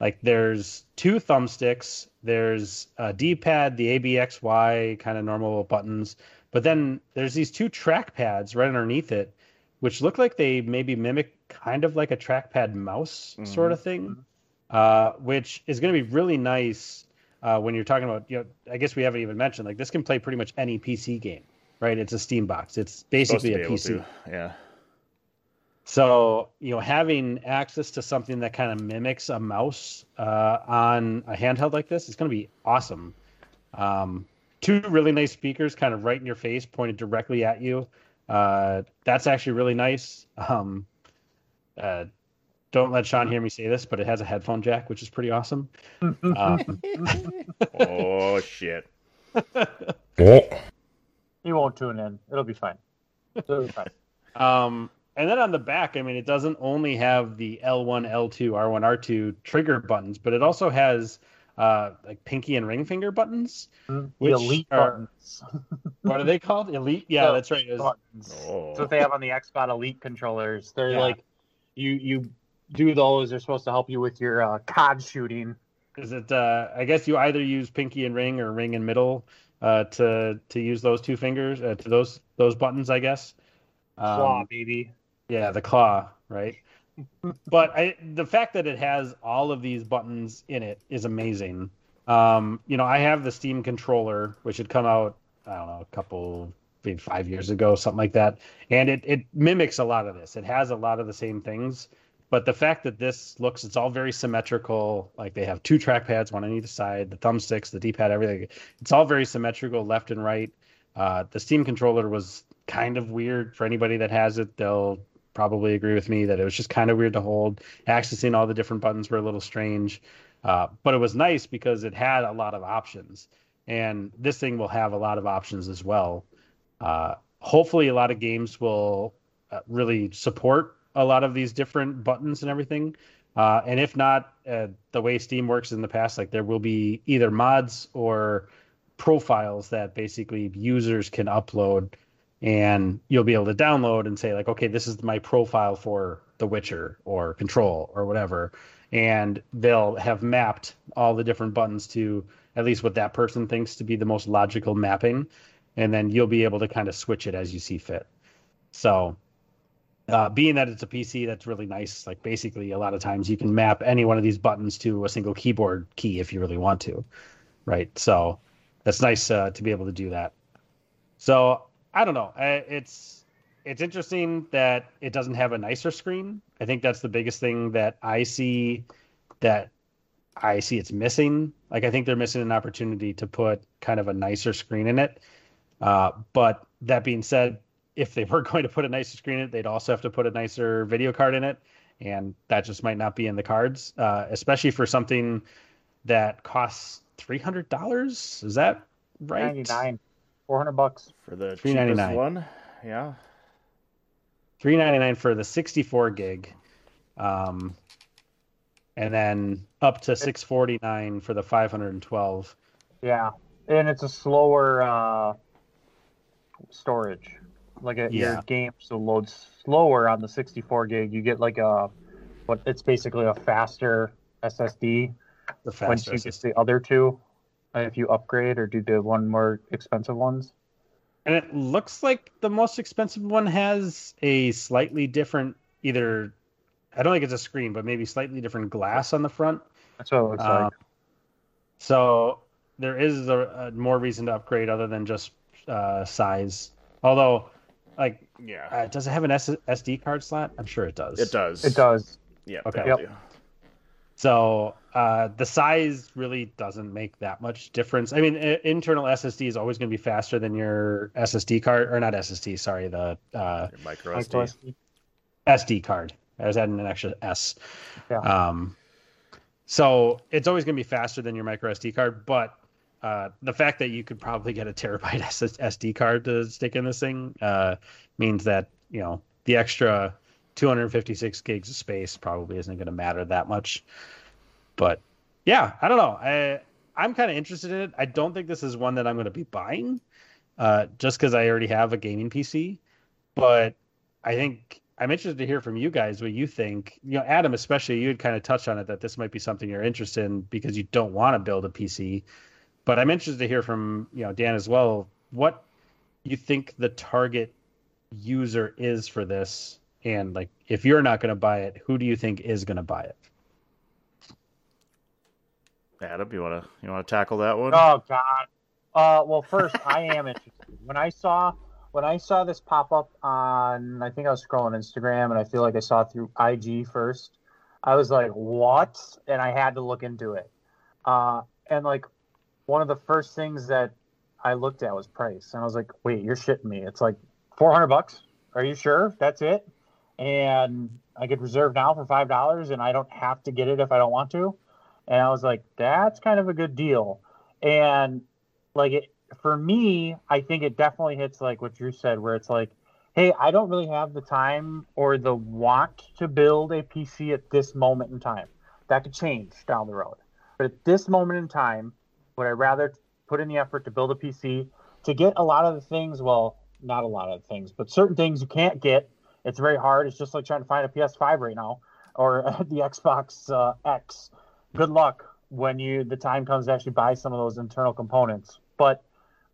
Like there's two thumbsticks, there's a D-pad, the ABXY kind of normal buttons, but then there's these two track pads right underneath it which look like they maybe mimic kind of like a trackpad mouse mm-hmm. sort of thing, uh, which is going to be really nice uh, when you're talking about. You know, I guess we haven't even mentioned like this can play pretty much any PC game, right? It's a Steam box. It's basically a PC. Yeah. So you know, having access to something that kind of mimics a mouse uh, on a handheld like this is going to be awesome. Um, two really nice speakers, kind of right in your face, pointed directly at you. Uh, that's actually really nice. Um, uh, don't let Sean hear me say this, but it has a headphone jack, which is pretty awesome. [LAUGHS] Um, oh shit! [LAUGHS] he won't tune in. It'll be fine. It'll be fine. [LAUGHS] Um, and then on the back, I mean, it doesn't only have the L1, L2, R1, R2 trigger buttons, but it also has uh, like pinky and ring finger buttons, mm, which elite are, buttons. [LAUGHS] what are they called? Elite? Yeah, so, that's right. Buttons. Oh. That's what they have on the Xbox Elite controllers. They're yeah. like you you do those. They're supposed to help you with your uh, COD shooting. Is it? Uh, I guess you either use pinky and ring or ring and middle uh, to to use those two fingers uh, to those those buttons. I guess. Um, claw, baby. Yeah, the claw, right? But I, the fact that it has all of these buttons in it is amazing. Um, you know, I have the Steam controller, which had come out, I don't know, a couple, maybe five years ago, something like that, and it it mimics a lot of this. It has a lot of the same things, but the fact that this looks, it's all very symmetrical. Like they have two trackpads, one on either side, the thumbsticks, the D-pad, everything. It's all very symmetrical, left and right. Uh, the Steam controller was kind of weird for anybody that has it. They'll probably agree with me that it was just kind of weird to hold. Accessing all the different buttons were a little strange, uh, but it was nice because it had a lot of options. And this thing will have a lot of options as well. Uh, hopefully, a lot of games will uh, really support a lot of these different buttons and everything. Uh, and if not, uh, the way Steam works in the past, like there will be either mods or profiles that basically users can upload and you'll be able to download and say like okay this is my profile for the witcher or control or whatever and they'll have mapped all the different buttons to at least what that person thinks to be the most logical mapping and then you'll be able to kind of switch it as you see fit so uh, being that it's a pc that's really nice like basically a lot of times you can map any one of these buttons to a single keyboard key if you really want to right? So that's nice uh, to be able to do that. So I don't know. It's it's interesting that it doesn't have a nicer screen. I think that's the biggest thing that I see that I see it's missing. Like I think they're missing an opportunity to put kind of a nicer screen in it. Uh, but that being said, if they were [LAUGHS] going to put a nicer screen in it, they'd also have to put a nicer video card in it, and that just might not be in the cards, uh, especially for something that costs three hundred dollars. Is that right? Ninety nine, four hundred bucks for the Three ninety cheapest one. Yeah. Three ninety nine for the sixty four gig, um, and then up to six forty nine for the five hundred and twelve. Yeah, and it's a slower uh, storage. Like a, Yeah. your games will load slower on the 64 gig. You get like a, but it's basically a faster SSD. The faster Once you get the other two, uh, if you upgrade or do the one more expensive ones. And it looks like the most expensive one has a slightly different, either, I don't think it's a screen, but maybe slightly different glass on the front. That's what it looks Um, like. So there is a, a more reason to upgrade other than just uh, size. Although, like, yeah, uh, does it have an S- SD card slot? I'm sure it does. It does. It does. Yeah. Okay. Yep. Do. So uh, the size really doesn't make that much difference. I mean, i- internal SSD is always going to be faster than your SSD card, or not SSD. Sorry, the uh, Micro Micro SD. SD. SD card. I was adding an extra S. Yeah. Um, so it's always going to be faster than your micro SD card, but uh, the fact that you could probably get a terabyte [LAUGHS] SS- SD card to stick in this thing uh, means that you know the extra 256 gigs of space probably isn't going to matter that much. But yeah, I don't know. I I'm kind of interested in it. I don't think this is one that I'm going to be buying, uh, just because I already have a gaming PC. But I think I'm interested to hear from you guys what you think. You know, Adam, especially, you had kind of touched on it that this might be something you're interested in because you don't want to build a PC. But I'm interested to hear from you know Dan as well. What you think the target user is for this, and like if you're not going to buy it, who do you think is going to buy it? Adam, you wanna you wanna tackle that one? Oh God. Uh, well, first I am [LAUGHS] interested. When I saw when I saw this pop up on, I think I was scrolling Instagram, and I feel like I saw it through IG first. I was like, "What?" And I had to look into it. Uh, and like one of the first things that I looked at was price, and I was like, "Wait, you're shitting me! It's like 400 bucks. Are you sure that's it?" And I could reserve now for five dollars, and I don't have to get it if I don't want to. And I was like, "That's kind of a good deal." And like it for me, I think it definitely hits like what Drew said, where it's like, hey, I don't really have the time or the want to build a PC at this moment in time. That could change down the road. But at this moment in time, would I rather put in the effort to build a PC to get a lot of the things? Well, not a lot of things, but certain things you can't get. It's very hard. It's just like trying to find a PS5 right now or [LAUGHS] the Xbox uh, X. Good luck when you the time comes to actually buy some of those internal components. But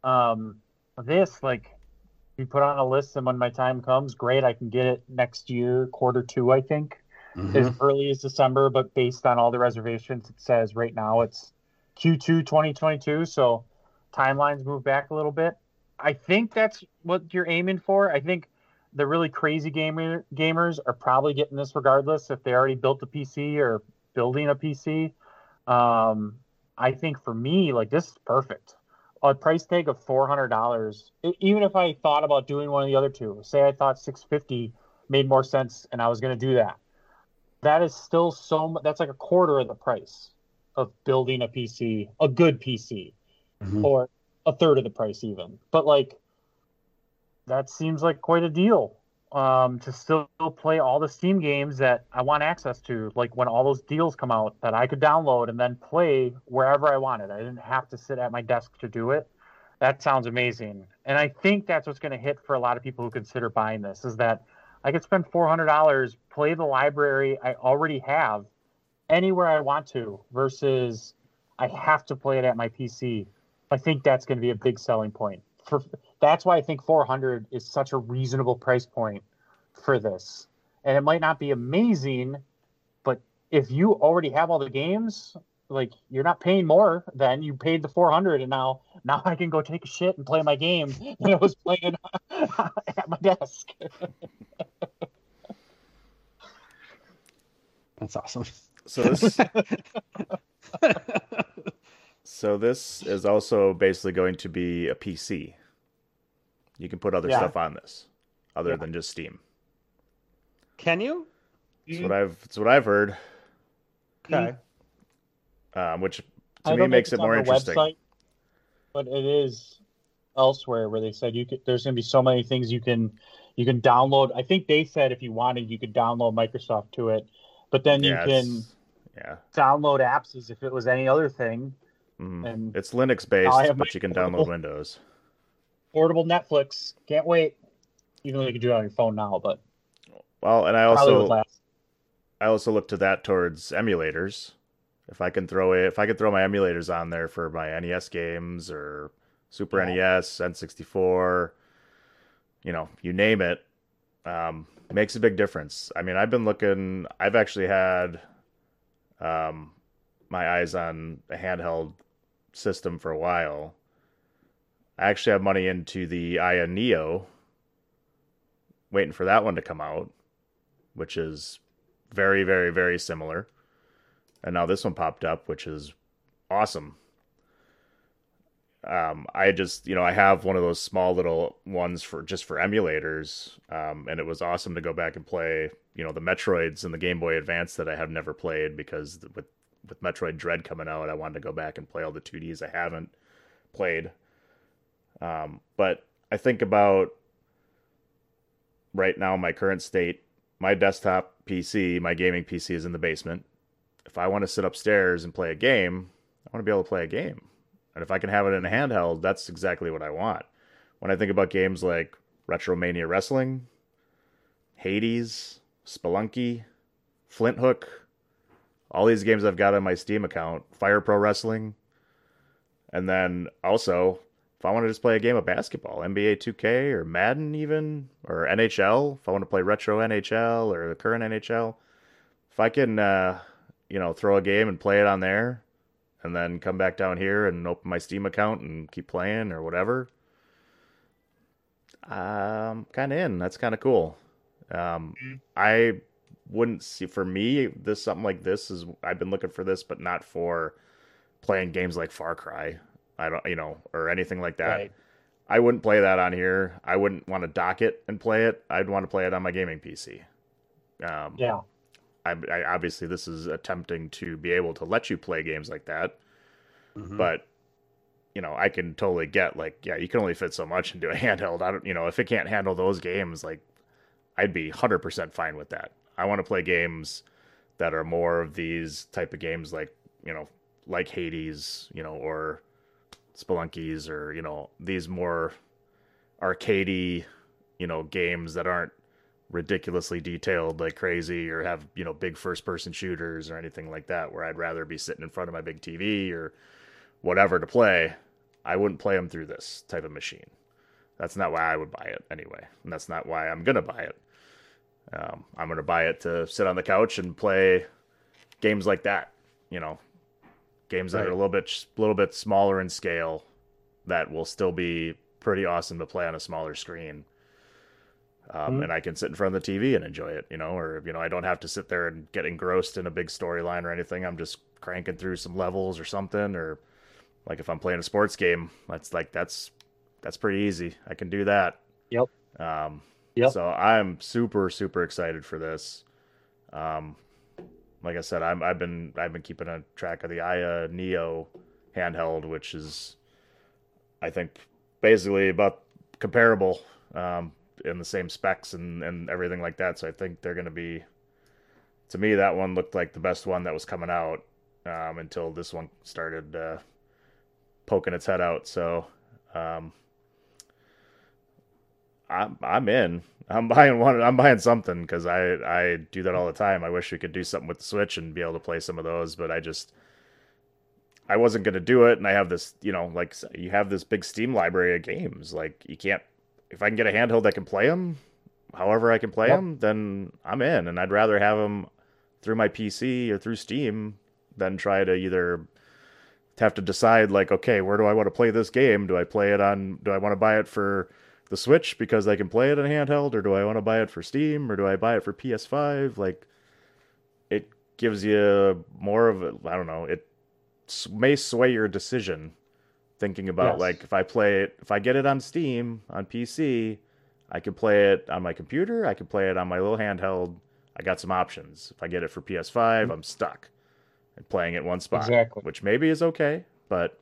um, this, like, you put on a list, and when my time comes, great. I can get it next year, quarter two, I think, as early as December. But based on all the reservations, it says right now it's Q2 2022. So timelines move back a little bit. I think that's what you're aiming for. I think the really crazy gamer gamers are probably getting this regardless if they already built a PC or building a PC. Um, I think for me, like this is perfect. A price tag of four hundred dollars. Even if I thought about doing one of the other two, say I thought six fifty made more sense, and I was going to do that. That is still so. That's like a quarter of the price of building a PC, a good PC, or a third of the price even. But like, that seems like quite a deal um, to still play all the Steam games that I want access to. Like when all those deals come out, that I could download and then play wherever I wanted. I didn't have to sit at my desk to do it. That sounds amazing, and I think that's what's going to hit for a lot of people who consider buying this. Is that I could spend four hundred dollars, play the library I already have, anywhere I want to, versus I have to play it at my PC. I think that's going to be a big selling point. For that's why I think 400 is such a reasonable price point for this. And it might not be amazing, but if you already have all the games, like you're not paying more than you paid the 400 and now now i can go take a shit and play my game [LAUGHS] and i was playing [LAUGHS] at my desk [LAUGHS] That's awesome. So this, so this is also basically going to be a PC. You can put other Yeah. stuff on this, other Yeah. than just Steam. Can you? That's what I've. That's what I've heard. Okay. Um, which to don't me makes it more interesting. website, but it is elsewhere where they said you could there's going to be so many things you can you can download i think they said if you wanted you could download microsoft to it but then you Yeah, can yeah. download apps as if it was any other thing Mhm. and It's Linux based, but you can download Windows. Portable netflix can't wait even though you can do it on your phone now but Well, and I also. I also look to that towards emulators. If I can throw it, if I can throw my emulators on there for my NES games or Super NES, N64, you know, you name it, um, makes a big difference. I mean, I've been looking. I've actually had um, my eyes on a handheld system for a while. I actually have money into the Aya Neo, waiting for that one to come out, which is very, very, very similar. And now this one popped up, which is awesome. Um, I just, you know, I have one of those small little ones for just for emulators, um, and it was awesome to go back and play, you know, the Metroids and the Game Boy Advance that I have never played because with with Metroid Dread coming out, I wanted to go back and play all the 2Ds I haven't played. Um, but I think about right now my current state, my desktop PC, my gaming PC is in the basement. If I want to sit upstairs and play a game, I want to be able to play a game. And if I can have it in a handheld, that's exactly what I want. When I think about games like Retromania Wrestling, Hades, Spelunky, Flinthook, all these games I've got on my Steam account, Fire Pro Wrestling, and then also if I want to just play a game of basketball, NBA 2K or Madden even or NHL, if I want to play retro NHL or the current NHL, if I can uh, you know, throw a game and play it on there and then come back down here and open my Steam account and keep playing or whatever. Um kind of in. That's kind of cool. Um I wouldn't see for me this something like this is I've been looking for this but not for playing games like Far Cry. I don't, you know, or anything like that. Right. I wouldn't play that on here. I wouldn't want to dock it and play it. I'd want to play it on my gaming PC. Um, yeah I, I obviously this is attempting to be able to let you play games like that, Mhm. but you know I can totally get like yeah you can only fit so much into a [LAUGHS] handheld. I don't you know if it can't handle those games like I'd be hundred percent fine with that. I want to play games that are more of these type of games like you know like Hades you know or Spelunkies or you know these more arcadey you know games that aren't ridiculously detailed like crazy or have you know big first person shooters or anything like that where I'd rather be sitting in front of my big TV or whatever to play I wouldn't play them through this type of machine. That's not why I would buy it anyway and that's not why I'm gonna buy it. Um, I'm gonna buy it to sit on the couch and play games like that you know games that are a little bit a little bit smaller in scale that will still be pretty awesome to play on a smaller screen um, Mhm. and I can sit in front of the TV and enjoy it, you know, or you know, I don't have to sit there and get engrossed in a big storyline or anything. I'm just cranking through some levels or something, or like if I'm playing a sports game, that's like that's that's pretty easy. I can do that. Yep. Um, Yep. So I'm super super excited for this. Um, like I said, I'm I've been I've been keeping a track of the Aya Neo handheld, which is I think basically about comparable um, in the same specs and, and everything like that. So I think they're going to be, to me, that one looked like the best one that was coming out um, until this one started uh, poking its head out. So um, I'm I'm in. I'm [LAUGHS] buying one. I'm buying something because I I do that all the time. I wish we could do something with the Switch and be able to play some of those, but I just I wasn't gonna do it. And I have this, you know, like you have this big Steam library of games. Like you can't if I can get a handheld that can play them, however I can play Yep. them, then I'm in. And I'd rather have them through my PC or through Steam than try to either have to decide like, okay, where do I want to play this game? Do I play it on? Do I want to buy it for the Switch because I can play it in handheld, or do I want to buy it for Steam, or do I buy it for PS5? Like, it gives you more of a, I don't know, it may sway your decision thinking about Yes. like if I play it, if I get it on Steam on PC, I can play it on my computer, I can play it on my little handheld. I got some options. If I get it for PS5, mm-hmm. I'm stuck and playing it one spot, Exactly. which maybe is okay, but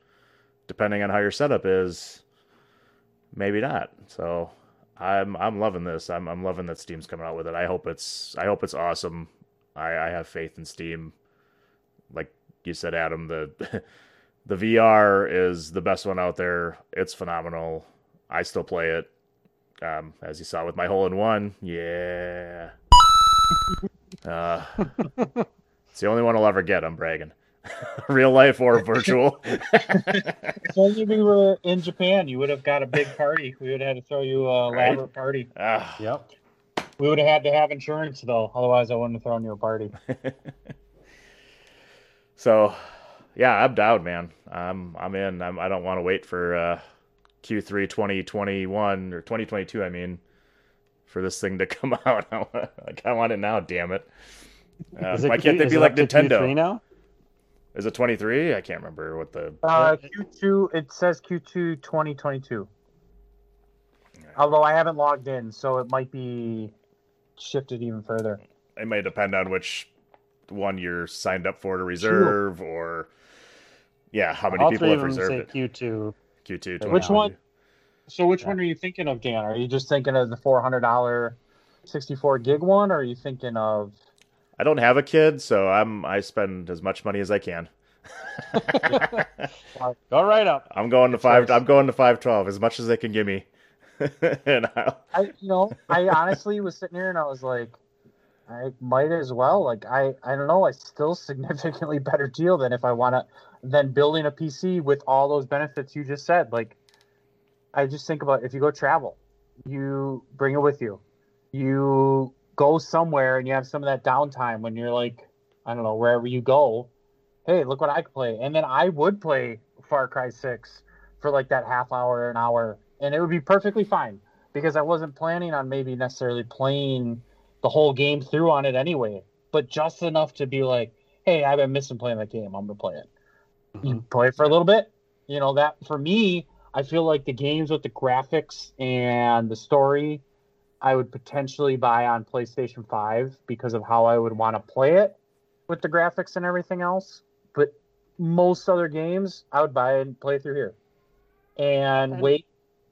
depending on how your setup is, maybe not. So I'm I'm loving this. I'm I'm loving that Steam's coming out with it. I hope it's I hope it's awesome. I, I have faith in Steam. Like you said, Adam, the [LAUGHS] the VR is the best one out there. It's phenomenal. I still play it. Um, as you saw with my hole in one. Yeah. [LAUGHS] Uh, it's the only one I'll ever get. I'm bragging. [LAUGHS] Real life or virtual. [LAUGHS] If only we were in Japan, you would have got a big party. We would have had to throw you a Right? elaborate party. Ah, Yep. We would have had to have insurance though, otherwise I wouldn't have thrown you a party. [LAUGHS] So, yeah, I'm down, man. I'm I'm in. I'm, I don't want to wait for uh, Q3 2021 or 2022. I mean, for this thing to come out. I want, like I want it now. Damn it! Uh, it why can't they be like Nintendo? Q3 now? Is it 23? I can't remember what the. Uh, Q2, it says Q2 2022. Although I haven't logged in, so it might be shifted even further. It may depend on which one you're signed up for to reserve, or yeah, how many All people three have reserved say it. Q2. Q2. Which one? So which one are you thinking of, Dan? Are you just thinking of the four hundred dollar, sixty four gig one, or are you thinking of? I don't have a kid, so I'm I spend as much money as I can. Go right up. I'm going to five. I'm going to five twelve as much as they can give me. [LAUGHS] and I'll, I you know I honestly was sitting here and I was like, I might as well. Like I I don't know. I still significantly better deal than if I want to than building a PC with all those benefits you just said. Like I just think about if you go travel, you bring it with you. You go somewhere and you have some of that downtime when you're like, I don't know, wherever you go. Hey, look what I can play. And then I would play Far Cry 6 for like that half hour, an hour, and it would be perfectly fine because I wasn't planning on maybe necessarily playing the whole game through on it anyway, but just enough to be like, hey, I've been missing playing that game. I'm going to play it. You mm-hmm. play it for a little bit. You know, that for me, I feel like the games with the graphics and the story, I would potentially buy on PlayStation 5 because of how I would want to play it with the graphics and everything else. But most other games, I would buy and play through here and wait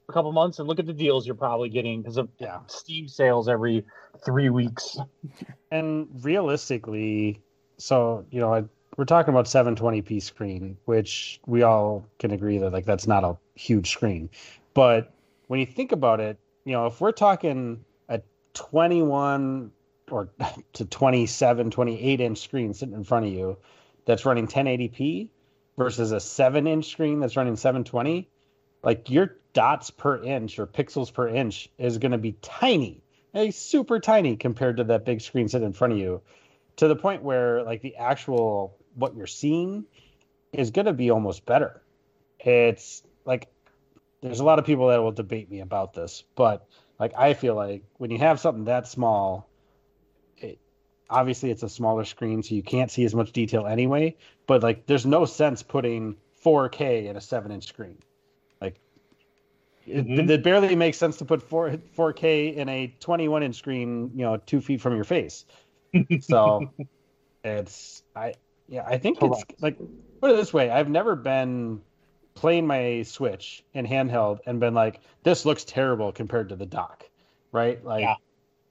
a couple months and look at the deals you're probably getting because of Yeah. Steam sales every three weeks. And realistically, so you know, I, we're talking about 720p screen, which we all can agree that like that's not a huge screen. But when you think about it, you know, if we're talking a 21 or [LAUGHS] to 27, 28 inch screen sitting in front of you that's running 1080p versus a 7 inch screen that's running 720, like your dots per inch or pixels per inch is going to be tiny, like super tiny compared to that big screen sitting in front of you, to the point where like the actual what you're seeing is going to be almost better. It's like there's a lot of people that will debate me about this, but like I feel like when you have something that small, it obviously it's a smaller screen, so you can't see as much detail anyway. But like, there's no sense putting 4K in a seven-inch screen. Like, it, mm-hmm. it barely makes sense to put 4 4K in a 21-inch screen, you know, two feet from your face. [LAUGHS] So it's I yeah I think it's like put it this way I've never been playing my Switch in handheld and been like this looks terrible compared to the dock, right? Like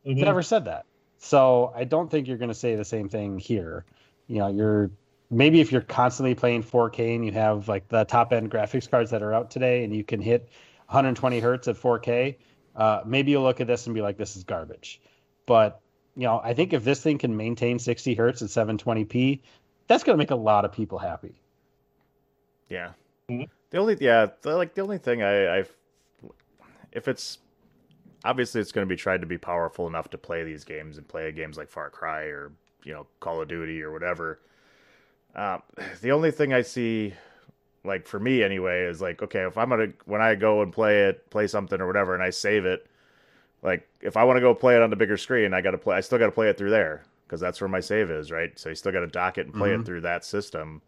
Mhm. never said that. So I don't think you're going to say the same thing here. You know, you're maybe if you're constantly playing 4K and you have like the top end graphics cards that are out today and you can hit 120 hertz at 4K, uh, maybe you'll look at this and be like, this is garbage. But you know, I think if this thing can maintain 60 hertz at 720p, that's going to make a lot of people happy. Yeah. The only yeah, the, like the only thing I, I if it's obviously it's going to be tried to be powerful enough to play these games and play games like Far Cry or you know Call of Duty or whatever. Um, the only thing I see, like for me anyway, is like okay, if I'm gonna when I go and play it, play something or whatever, and I save it, like if I want to go play it on the bigger screen, I got to play. I still got to play it through there because that's where my save is, right? So you still got to dock it and play Mhm. it through that system.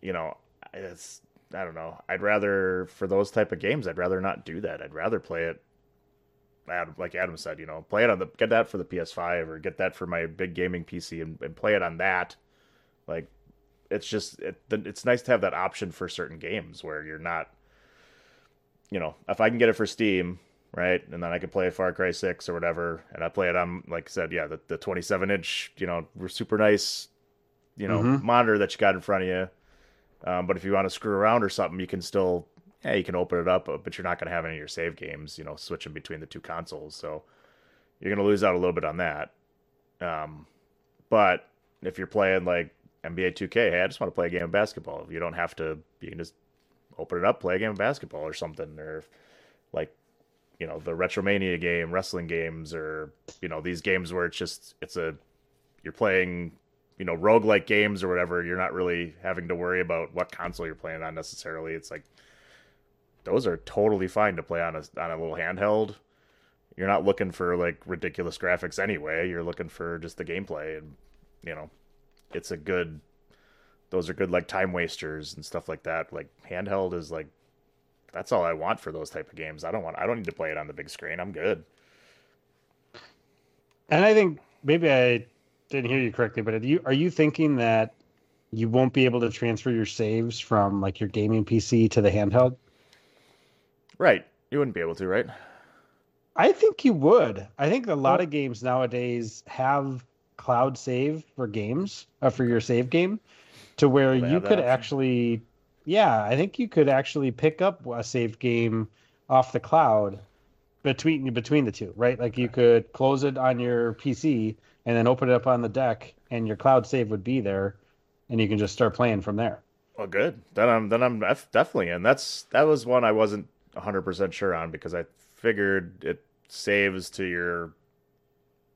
You know, it's I don't know. I'd rather for those type of games, I'd rather not do that. I'd rather play it. Adam, like Adam said, you know, play it on the get that for the PS5 or get that for my big gaming PC and, and play it on that. Like, it's just it, it's nice to have that option for certain games where you're not, you know, if I can get it for Steam, right, and then I can play Far Cry Six or whatever, and I play it on, like I said, yeah, the, the 27 inch, you know, super nice, you know, Mhm. monitor that you got in front of you. Um, but if you want to screw around or something, you can still, yeah, you can open it up, but you're not going to have any of your save games, you know, switching between the two consoles. So you're going to lose out a little bit on that. Um, but if you're playing like NBA 2K, hey, I just want to play a game of basketball. You don't have to. You can just open it up, play a game of basketball or something, or like you know the Retromania game, wrestling games, or you know these games where it's just it's a you're playing you know roguelike games or whatever. You're not really having to worry about what console you're playing on necessarily. It's like those are totally fine to play on a on a little handheld. You're not looking for like ridiculous graphics anyway. You're looking for just the gameplay and you know it's a good those are good like time wasters and stuff like that like handheld is like that's all i want for those type of games i don't want i don't need to play it on the big screen i'm good And I think maybe I didn't hear you correctly, but are you are you thinking that you won't be able to transfer your saves from like your gaming PC to the handheld? right you wouldn't be able to right I think you would. I think a lot of games nowadays have cloud save for games, uh, for your save game, to where you could actually, yeah, I think you could actually pick up a save game off the cloud between between the two, right? Like you could close it on your PC and then open it up on the deck, and your cloud save would be there, and you can just start playing from there. well good then i'm then i'm def- definitely in that's that was one i wasn't 100% sure on because i figured it saves to your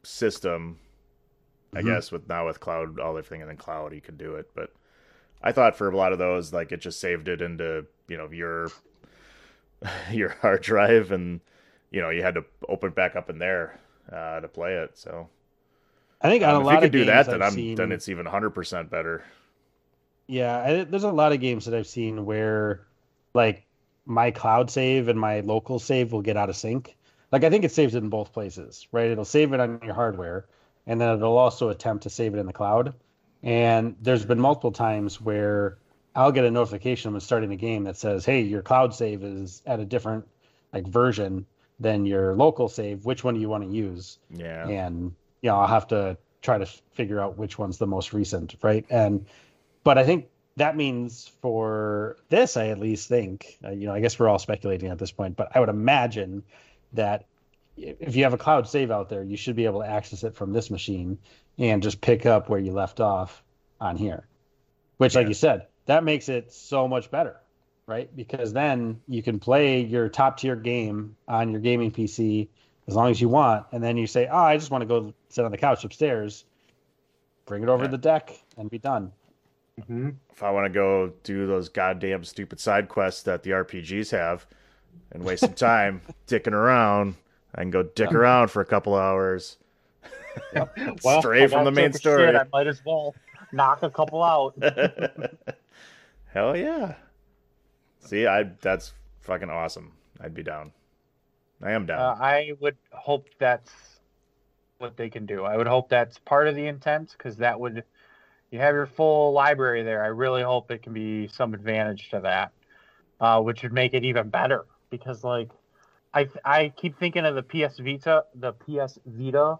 system I Mhm. guess with now with cloud all everything and then cloud you could do it. But I thought for a lot of those, like it just saved it into you know your [LAUGHS] your hard drive, and you know you had to open it back up in there uh, to play it. So I think on um, a if lot you could of do games that, then seen- then it's even hundred percent better. Yeah, I, there's a lot of games that I've seen where like my cloud save and my local save will get out of sync. Like I think it saves it in both places, right? It'll save it on your hardware and then it'll also attempt to save it in the cloud. And there's been multiple times where I'll get a notification when starting the game that says, "Hey, your cloud save is at a different like version than your local save. Which one do you want to use?" Yeah. and you know I'll have to try to figure out which one's the most recent, right? And but I think that means for this, I at least think, uh, you know, I guess we're all speculating at this point, but I would imagine that if you have a cloud save out there, you should be able to access it from this machine and just pick up where you left off on here. Which, like you said, that makes it so much better, right? Because then you can play your top tier game on your gaming PC as long as you want, and then you say, "Oh, I just want to go sit on the couch upstairs." Bring it over Yeah. the deck and be done. Mm-hmm. If I want to go do those goddamn stupid side quests that the RPGs have, and waste some time [LAUGHS] dicking around, I can go dick Yeah. around for a couple hours. [LAUGHS] Well, Straight I from the main story. shit, I might as well knock a couple out. [LAUGHS] Hell yeah. See, I that's fucking awesome. I'd be down. I am down. Uh, I would hope that's what they can do. I would hope that's part of the intent because that would you have your full library there. I really hope it can be some advantage to that, uh, which would make it even better. Because like, I I keep thinking of the PS Vita, the PS Vita,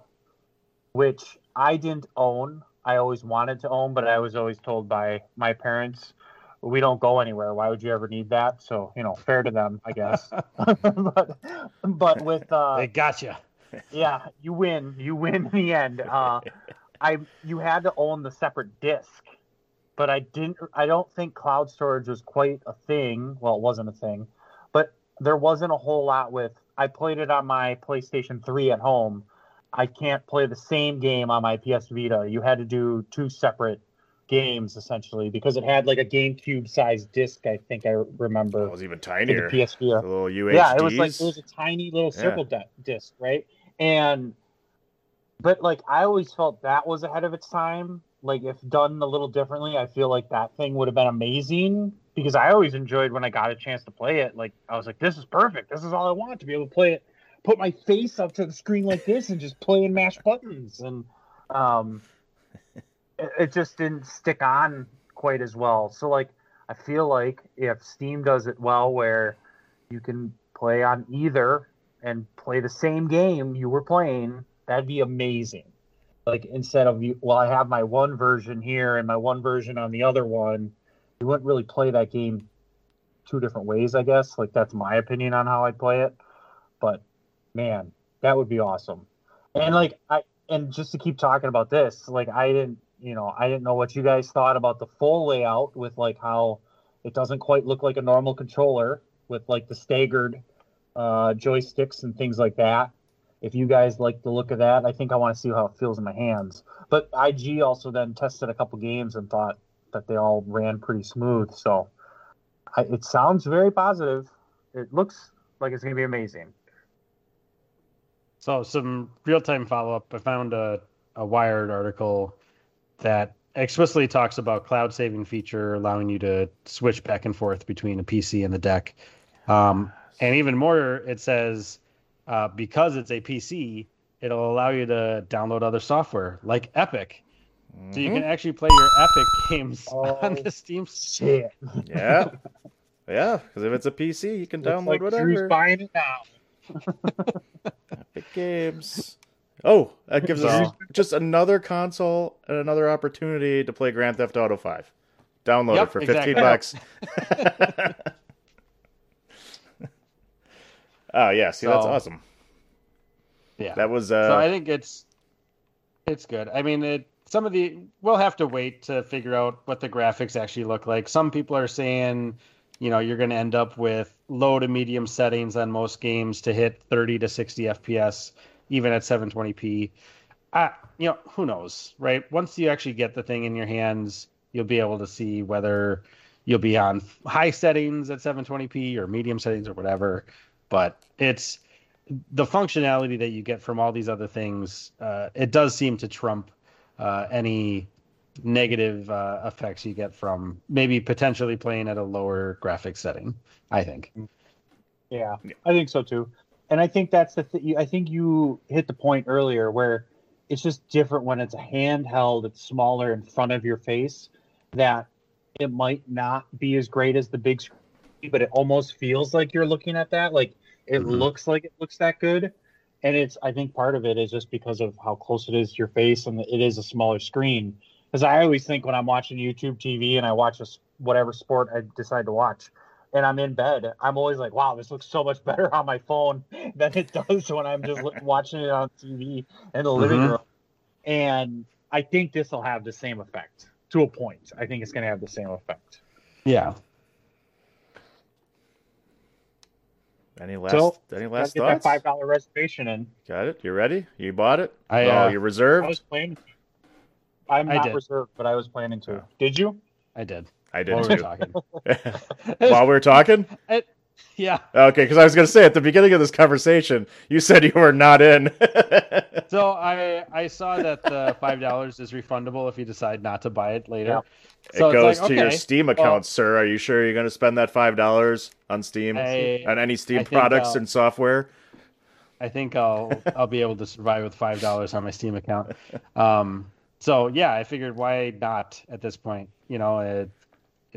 which I didn't own. I always wanted to own, but I was always told by my parents, "We don't go anywhere. Why would you ever need that?" So you know, fair to them, I guess. [LAUGHS] [LAUGHS] but but with uh, they gotcha. yeah, you win. You win in the end. Uh, I you had to own the separate disc, but I didn't. I don't think cloud storage was quite a thing. Well, it wasn't a thing, but there wasn't a whole lot with. I played it on my PlayStation 3 at home. I can't play the same game on my PS Vita. You had to do two separate games essentially because it had like a GameCube sized disc. I think I remember. It was even tinier. The PSP. The little UMDs. Yeah, it was like it was a tiny little Yeah. circle di- disc, right? And but like I always felt that was ahead of its time. Like if done a little differently, I feel like that thing would have been amazing because I always enjoyed when I got a chance to play it. Like I was like, this is perfect. This is all I want to be able to play it. Put my face up to the screen like this and just play and mash buttons. And um, it, just didn't stick on quite as well. So like I feel like if Steam does it well, where you can play on either and play the same game you were playing, that'd be amazing. Like instead of you, well, I have my one version here and my one version on the other one. You wouldn't really play that game two different ways, I guess. Like that's my opinion on how I'd play it. But man, that would be awesome. And like I and just to keep talking about this, like I didn't, you know, I didn't know what you guys thought about the full layout with like how it doesn't quite look like a normal controller with like the staggered uh, joysticks and things like that. If you guys like the look of that, I think I want to see how it feels in my hands. But IG also then tested a couple games and thought that they all ran pretty smooth. So I, it sounds very positive. It looks like it's going to be amazing. So some real time follow up. I found a, a Wired article that explicitly talks about cloud saving feature allowing you to switch back and forth between a PC and the deck. Um, and even more, it says uh, because it's a PC, it'll allow you to download other software like Epic. So you can actually play your Epic [LAUGHS] games on the Steam. Shit. Yeah. [LAUGHS] Yeah, because if it's a PC, you can Looks download like whatever. Drew's buying it now. [LAUGHS] Epic Games. Oh, that gives us just another console and another opportunity to play Grand Theft Auto 5. Download Yep, it for 15 exactly. bucks. oh, [LAUGHS] [LAUGHS] yeah, see, that's awesome. Yeah. That was uh so I think it's it's good. I mean, it some of the we'll have to wait to figure out what the graphics actually look like. Some people are saying, you know, you're going to end up with low to medium settings on most games to hit 30 to 60 FPS even at 720p. Uh, you know, who knows, right? Once you actually get the thing in your hands, you'll be able to see whether you'll be on high settings at 720p or medium settings or whatever. But it's the functionality that you get from all these other things. Uh, it does seem to trump uh, any negative uh, effects you get from maybe potentially playing at a lower graphic setting. I think. Yeah, I think so too. And I think that's the th- I think you hit the point earlier where it's just different when it's a handheld, it's smaller in front of your face, that it might not be as great as the big screen, but it almost feels like you're looking at that. Like it Mhm. looks like it looks that good. And it's I think part of it is just because of how close it is to your face and it is a smaller screen. Because I always think when I'm watching YouTube TV and I watch a, whatever sport I decide to watch, and I'm in bed, I'm always like, wow, this looks so much [LAUGHS] better on my phone than it does when I'm just [LAUGHS] watching it on TV in the living Mhm. room. And I think this will have the same effect to a point. I think it's going to have the same effect. Yeah. any last so, any last get that thoughts? five dollar reservation in. Got it? You ready? You bought it? I, oh, uh, you reserved? I was planning. I'm I not did. reserved, but I was planning to. Oh. Did you? I did. I did While we were too. talking. [LAUGHS] While we were talking? It- yeah. Okay, because I was going to say at the beginning of this conversation, you said you were not in. [LAUGHS] So I I saw that the five dollars is refundable if you decide not to buy it later. it So it's goes like, to your okay, Steam well, account, sir. Are you sure you're going to spend that five dollars on Steam I- on any Steam I products and software? I think I'll I'll be able to survive with five dollars on my Steam account. Um, so yeah, I figured why not at this point? You know, it,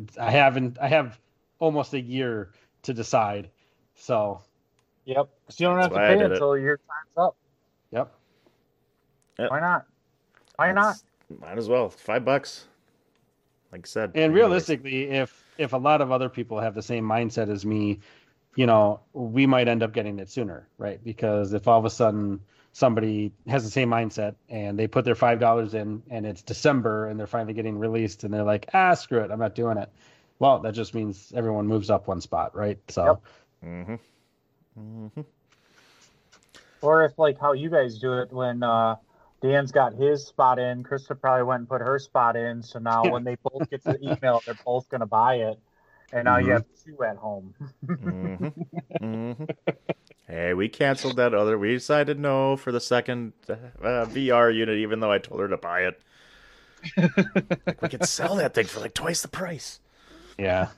it's I haven't I have almost a year to decide. So Yep. So you don't That's have to pay did it. until your time's up. yep. Yep. Why not? Why not? Might as well. Five bucks. Like I said. And who knows? realistically, if if a lot of other people have the same mindset as me, you know, we might end up getting it sooner, right? Because if all of a sudden somebody has the same mindset and they put their five dollars in and it's December and they're finally getting released and they're like, ah, screw it, I'm not doing it. Well, that just means everyone moves up one spot, right? So Mm-hmm. Mm-hmm. Or if like how you guys do it when uh Dan's got his spot in. Krista probably went and put her spot in. So now when they both get the [LAUGHS] email, they're both going to buy it. And now Mhm. you have two at home. [LAUGHS] Hey, we canceled that other. We decided no for the second uh, VR unit, even though I told her to buy it. like, we could sell that thing for like twice the price. Yeah. [LAUGHS]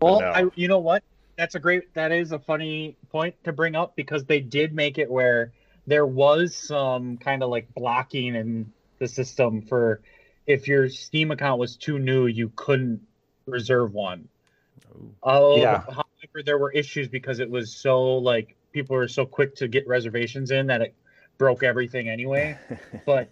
Well, no. I, you know what? That's a great. That is a funny point to bring up because they did make it where there was some kind of like blocking in the system for if your Steam account was too new, you couldn't reserve one. Oh, Yeah. however, there were issues because it was so like people were so quick to get reservations in that it broke everything anyway. [LAUGHS] but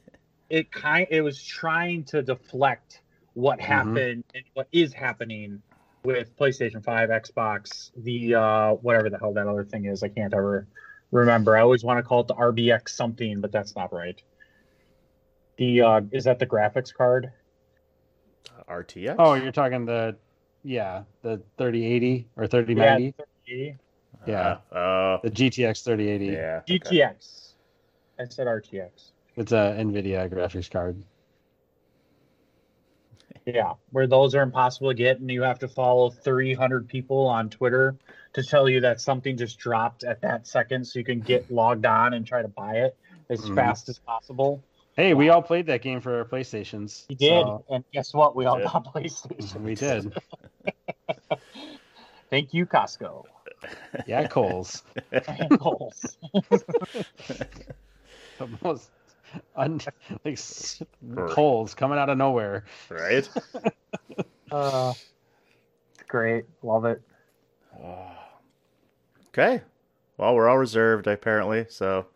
it kind it was trying to deflect what happened and what is happening with PlayStation 5, Xbox, the uh whatever the hell that other thing is. I can't ever remember. I always want to call it the RBX something, but that's not right. The uh is that the graphics card? RTX. Oh, you're talking the yeah, the 3080 or 3090. Yeah, 3080. Yeah. Uh, the GTX 3080. yeah. GTX. I said RTX. It's a Nvidia graphics card. Yeah, where those are impossible to get, and you have to follow 300 people on Twitter to tell you that something just dropped at that second, so you can get [LAUGHS] logged on and try to buy it as Mhm. fast as possible. Hey, we all played that game for our PlayStations. We did, so- and guess what? We all Yeah. got PlayStation. we did. [LAUGHS] Thank you, Costco. Yeah, Kohl's. And Kohl's. [LAUGHS] the most un- like Kohl's coming out of nowhere. Right? [LAUGHS] uh, great, love it. [SIGHS] Okay. Well, we're all reserved apparently, so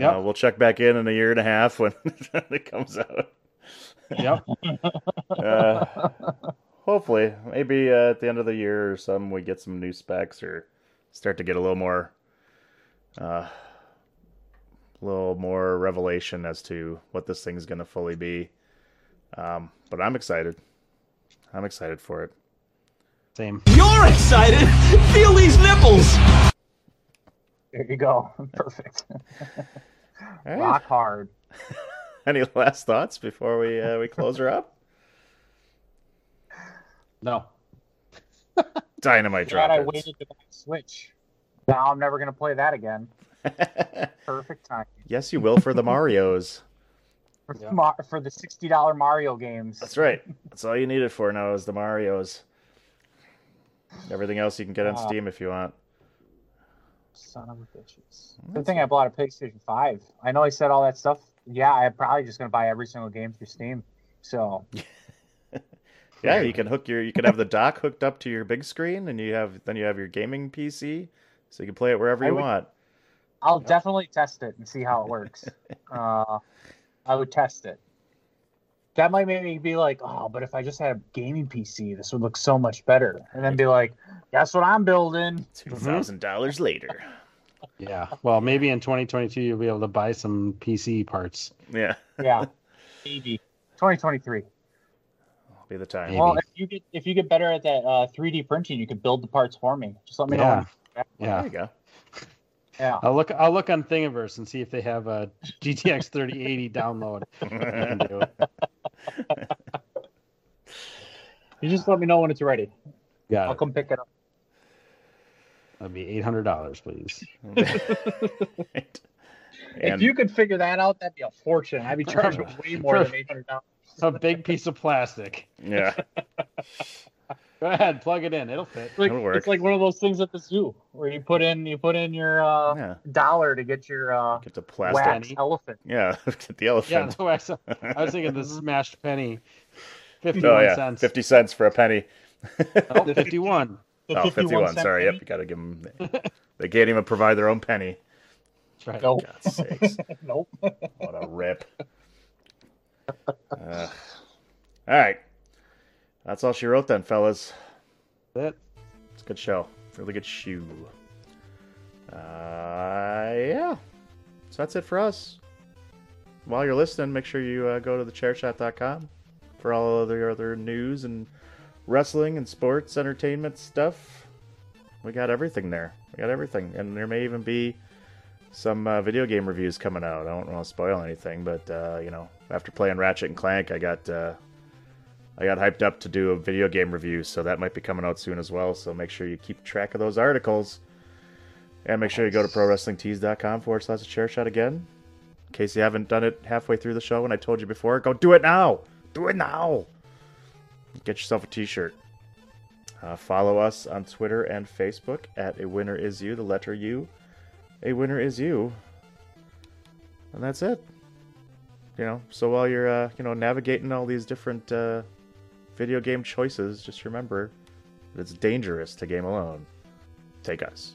uh, we'll check back in in a year and a half when [LAUGHS] it comes out. Yep. Uh, hopefully, maybe uh, at the end of the year or some, we get some new specs or start to get a little more, uh, a little more revelation as to what this thing's going to fully be. Um, but I'm excited. I'm excited for it. Same. You're excited. Feel these nipples. There you go. [LAUGHS] Perfect. All right. Rock hard. [LAUGHS] Any last thoughts before we uh, we close her up? No. [LAUGHS] Dynamite Glad drop I ins. waited to buy a Switch. Now I'm never gonna play that again. [LAUGHS] Perfect time Yes, you will for the Mario's. [LAUGHS] for, Mar- for the sixty dollar Mario games. That's right. That's all you need it for now is the Mario's. Everything else you can get on Ah. Steam if you want. Son of a bitches. Good thing I bought a PlayStation Five. I know I said all that stuff. Yeah, I'm probably just gonna buy every single game through Steam. So Yeah, you can hook your you can have the dock hooked up to your big screen and you have then you have your gaming PC so you can play it wherever I you would- want. I'll definitely test it and see how it works. [LAUGHS] uh, I would test it. That might make me be like, oh, but if I just had a gaming PC, this would look so much better. And then be like, that's what I'm building. Two thousand dollars later. [LAUGHS] Yeah. Well, maybe in 2022 you'll be able to buy some PC parts. Yeah. Yeah, maybe 2023. Be the time. Well, if you get if you get better at that uh, 3D printing, you could build the parts for me. Just let me Yeah. know. Yeah. There you go. Yeah. I'll look. I'll look on Thingiverse and see if they have a [LAUGHS] GTX 3080 download. [LAUGHS] Do. You just let me know when it's ready. Yeah. I'll it. come pick it up. That'd be eight hundred dollars, please. [LAUGHS] if you could figure that out, that'd be a fortune. I'd be charging way more than eight hundred dollars. A big piece of plastic. Yeah. [LAUGHS] Go ahead, plug it in. It'll fit. Like, It's like one of those things at the zoo where you put in you put in your uh, Yeah. dollar to get your uh, Get the plastic. wax elephant. Yeah, [LAUGHS] get the elephant. Yeah, elephant. the wax. I was thinking the smashed penny. Fifty-one oh yeah, cents. fifty cents for a penny. Oh, 51. The oh, 51 51. Sorry, penny? yep, you gotta give them. They can't even provide their own penny. That's right. Nope. God's sakes. [LAUGHS] nope. What a rip. All right. That's all she wrote then, fellas. That's it. It's a good show. Really good shoe. Uh, yeah. So that's it for us. While you're listening, make sure you uh, go to thechairshot.com for all the other news and wrestling and sports entertainment stuff. We got everything there. We got everything, and there may even be some uh, video game reviews coming out. I don't want to spoil anything, but uh, you know, after playing Ratchet and Clank, I got uh, I got hyped up to do a video game review, so that might be coming out soon as well. So make sure you keep track of those articles, and make sure you go to prowrestlingtees.com forward slash chair shot again. In case you haven't done it halfway through the show, and I told you before, go do it now. Do it now. Get yourself a T-shirt. Uh, follow us on Twitter and Facebook at a winner is you, the letter U. A winner is you, and that's it. You know, so while you're uh, you know navigating all these different uh, video game choices, just remember that it's dangerous to game alone. Take us.